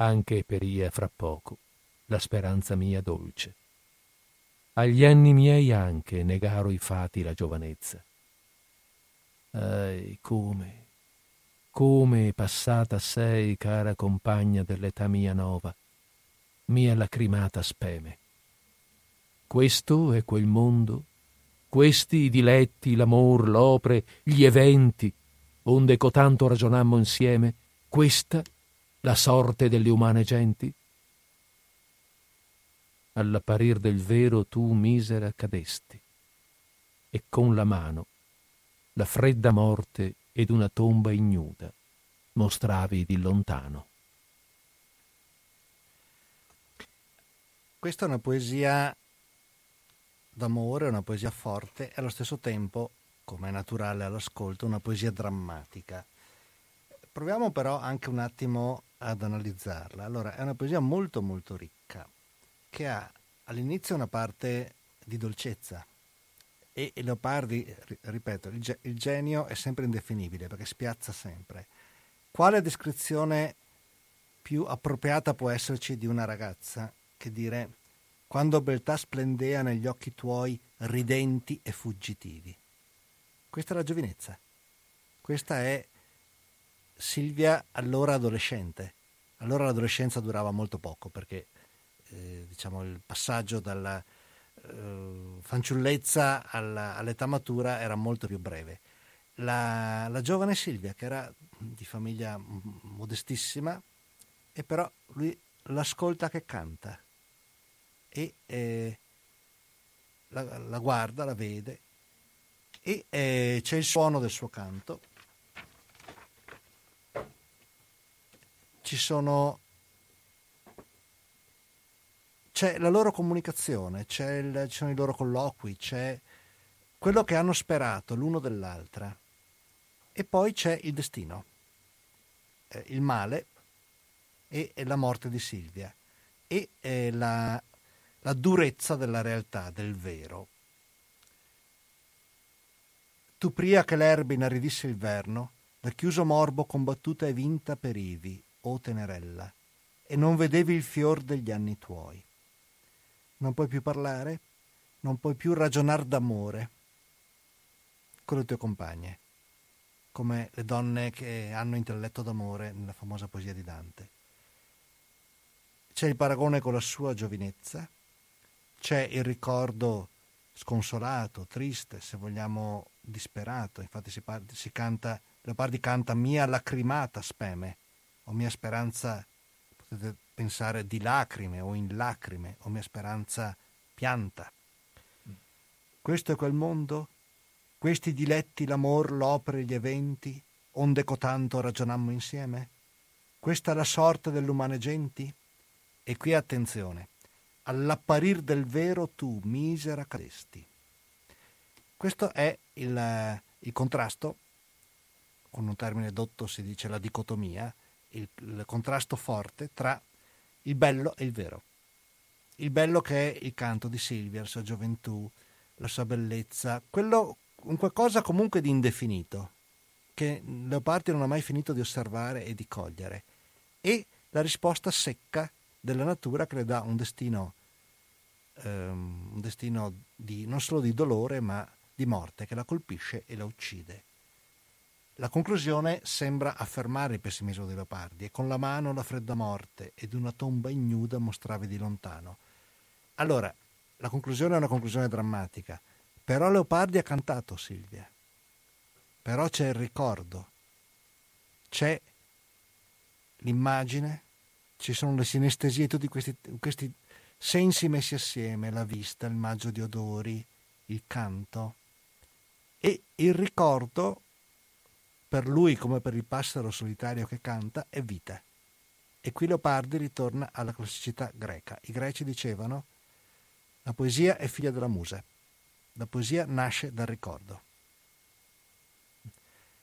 anche peria fra poco la speranza mia dolce. Agli anni miei anche negaro i fati la giovanezza. Ai, come, come passata sei, cara compagna dell'età mia nova, mia lacrimata speme. Questo è quel mondo, questi i diletti, l'amor, l'opre, gli eventi, onde cotanto ragionammo insieme, questa la sorte delle umane genti? All'apparir del vero tu misera cadesti e con la mano la fredda morte ed una tomba ignuda mostravi di lontano.
Questa è una poesia d'amore, una poesia forte e allo stesso tempo, come è naturale all'ascolto, una poesia drammatica. Proviamo però anche un attimo ad analizzarla. Allora, è una poesia molto molto ricca, che ha all'inizio una parte di dolcezza e Leopardi, ripeto, il, il genio è sempre indefinibile perché spiazza sempre. Quale descrizione più appropriata può esserci di una ragazza che dire quando beltà splendea negli occhi tuoi ridenti e fuggitivi? Questa è la giovinezza. Questa è Silvia allora adolescente. Allora l'adolescenza durava molto poco perché eh, diciamo, il passaggio dalla fanciullezza alla, all'età matura era molto più breve. La, la, giovane Silvia, che era di famiglia modestissima, e però lui l'ascolta che canta e eh, la, la, guarda, la vede e eh, c'è il suono del suo canto ci sono c'è la loro comunicazione, il, ci sono i loro colloqui, c'è quello che hanno sperato l'uno dell'altra e poi c'è il destino, eh, il male e, e, la morte di Silvia e eh, la, la durezza della realtà, del vero. Tu pria che l'erba inaridisse il verno, da chiuso morbo combattuta e vinta perivi, o tenerella, e non vedevi il fior degli anni tuoi. Non puoi più parlare, non puoi più ragionar d'amore con le tue compagne, come le donne che hanno intelletto d'amore nella famosa poesia di Dante. c'è il paragone con la sua giovinezza, c'è il ricordo sconsolato, triste, se vogliamo disperato, infatti si, par- si canta, Leopardi canta mia lacrimata speme, o mia speranza, pensare di lacrime o in lacrime, o mia speranza pianta. Questo è quel mondo? Questi diletti l'amor, l'opere, gli eventi, onde cotanto ragionammo insieme? Questa è la sorte dell'umane genti? E qui attenzione, all'apparir del vero tu, misera, cadesti. Questo è il, il contrasto, con un termine dotto si dice la dicotomia, il, il contrasto forte tra il bello e il vero. Il bello che è il canto di Silvia, la sua gioventù, la sua bellezza, quello, un qualcosa comunque di indefinito, che Leopardi non ha mai finito di osservare e di cogliere, e la risposta secca della natura che le dà un destino, um, un destino di, non solo di dolore, ma di morte, che la colpisce e la uccide. La conclusione sembra affermare il pessimismo di Leopardi e con la mano la fredda morte ed una tomba ignuda mostravi di lontano. Allora, la conclusione è una conclusione drammatica, però Leopardi ha cantato Silvia, però c'è il ricordo, c'è l'immagine, ci sono le sinestesie, tutti questi, questi sensi messi assieme, la vista, il maggio di odori, il canto e il ricordo per lui come per il passero solitario che canta è vita. E qui Leopardi ritorna alla classicità greca. I greci dicevano la poesia è figlia della musa, la poesia nasce dal ricordo.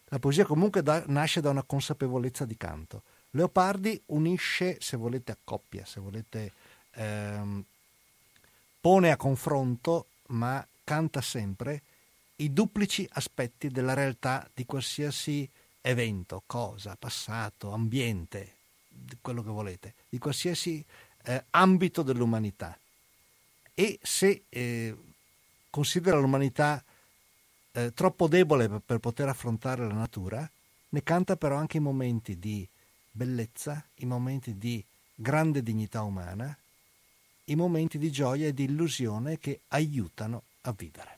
La poesia comunque da, nasce da una consapevolezza di canto. Leopardi unisce, se volete, a coppia, se volete, ehm, pone a confronto, ma canta sempre i duplici aspetti della realtà di qualsiasi evento, cosa, passato, ambiente, quello che volete, di qualsiasi eh, ambito dell'umanità. E se eh, considera l'umanità eh, troppo debole per, per poter affrontare la natura, ne canta però anche i momenti di bellezza, i momenti di grande dignità umana, i momenti di gioia e di illusione che aiutano a vivere.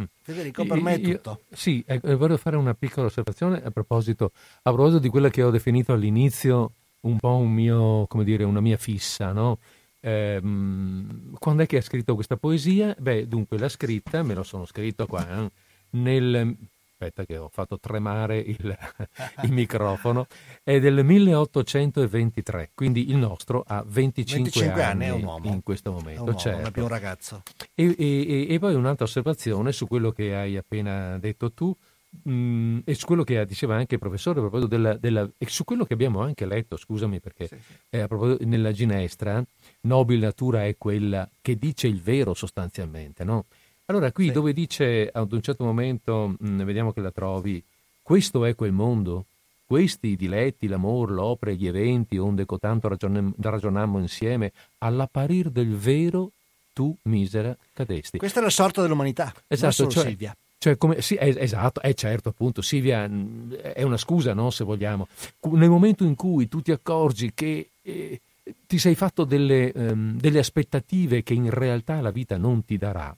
Mm. Federico, per me è tutto.
Io, sì, eh, voglio fare una piccola osservazione a proposito, a proposito di quella che ho definito all'inizio un po' un mio, come dire, una mia fissa, no? Eh, quando è che ha scritto questa poesia? Beh, dunque l'ha scritta, me lo sono scritto qua, eh, nel aspetta che ho fatto tremare il, il microfono, è del 1823, quindi il nostro ha 25, 25 anni, anni in questo momento. È
un
certo.
non è più un ragazzo.
E, e, e, poi un'altra osservazione su quello che hai appena detto tu, mh, mm, e su quello che diceva anche il professore a proposito della, della, e su quello che abbiamo anche letto, scusami perché sì, sì. Eh, nella ginestra, nobile natura è quella che dice il vero sostanzialmente, no? Allora, qui sì. dove dice ad un certo momento, mh, mm, vediamo che la trovi, questo è quel mondo, questi i diletti, l'amor, l'opera, gli eventi, onde cotanto ragion- ragionammo insieme, all'apparir del vero tu misera cadesti.
Questa è la sorta dell'umanità, esatto, cioè, Silvia.
Cioè, come, sì, è, esatto, è certo, appunto, Silvia mm, è una scusa, no, se vogliamo. Nel momento in cui tu ti accorgi che eh, ti sei fatto delle, um, delle aspettative che in realtà la vita non ti darà,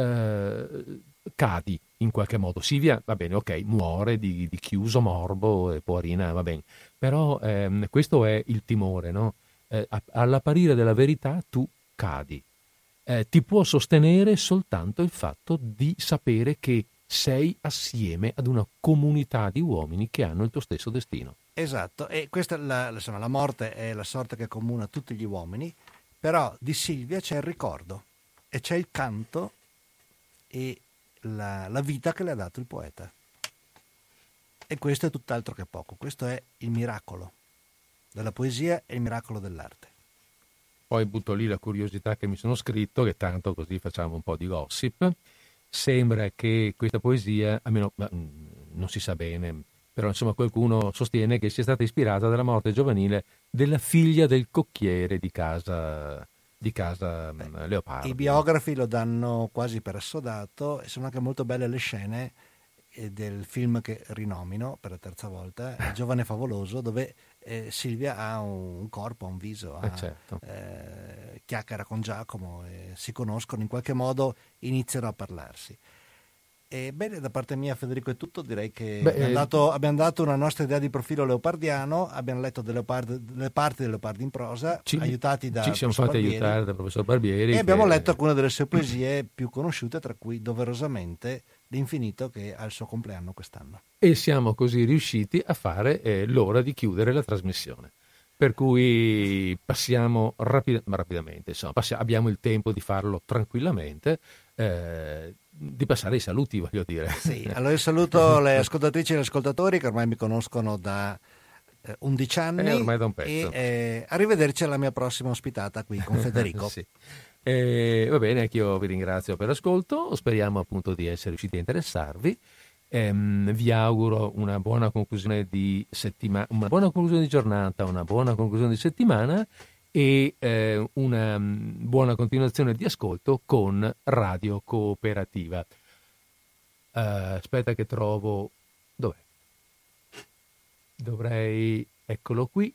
eh, cadi in qualche modo. Silvia, va bene, ok, muore di, di chiuso morbo e poverina, va bene. Però ehm, questo è il timore, no? Eh, all'apparire della verità tu cadi. Eh, ti può sostenere soltanto il fatto di sapere che sei assieme ad una comunità di uomini che hanno il tuo stesso destino.
Esatto, e questa la, insomma, la morte è la sorte che accomuna tutti gli uomini, però di Silvia c'è il ricordo e c'è il canto e la, la vita che le ha dato il poeta. E questo è tutt'altro che poco, questo è il miracolo della poesia e il miracolo dell'arte.
Poi butto lì la curiosità che mi sono scritto, che tanto così facciamo un po' di gossip. Sembra che questa poesia, almeno mm, non si sa bene, però insomma qualcuno sostiene che sia stata ispirata dalla morte giovanile della figlia del cocchiere di casa di casa Beh, Leopardi.
I biografi lo danno quasi per assodato e sono anche molto belle le scene eh, del film che rinomino per la terza volta, Il giovane favoloso, dove eh, Silvia ha un corpo, un viso, ha,
Eh, certo.
eh, chiacchiera con Giacomo, si conoscono, in qualche modo iniziano a parlarsi. Ebbene, da parte mia, Federico, è tutto. Direi che
Beh,
abbiamo,
eh,
dato, abbiamo dato una nostra idea di profilo leopardiano, abbiamo letto delle, Leopard- delle parti del Leopardi in prosa,
Ci,
aiutati da
ci siamo fatti
Barbieri,
aiutare dal professor Barbieri.
e abbiamo
che-
letto alcune delle sue poesie più conosciute, tra cui doverosamente L'infinito, che ha il suo compleanno quest'anno.
e siamo così riusciti a fare eh, l'ora di chiudere la trasmissione. Per cui passiamo rapid- rapidamente, insomma, passi- abbiamo il tempo di farlo tranquillamente, eh, di passare i saluti, voglio dire.
Sì, allora io saluto le ascoltatrici e gli ascoltatori che ormai mi conoscono da eh, 11 anni
Eh, ormai da un pezzo.
e eh, arrivederci alla mia prossima ospitata qui con Federico.
Sì. Eh, va bene, anch'io vi ringrazio per l'ascolto, speriamo appunto di essere riusciti a interessarvi. Ehm, vi auguro una buona conclusione di settimana, una buona conclusione di giornata, una buona conclusione di settimana e eh, una mm, buona continuazione di ascolto con Radio Cooperativa. Eh, aspetta che trovo... Dov'è? Dovrei... Eccolo qui.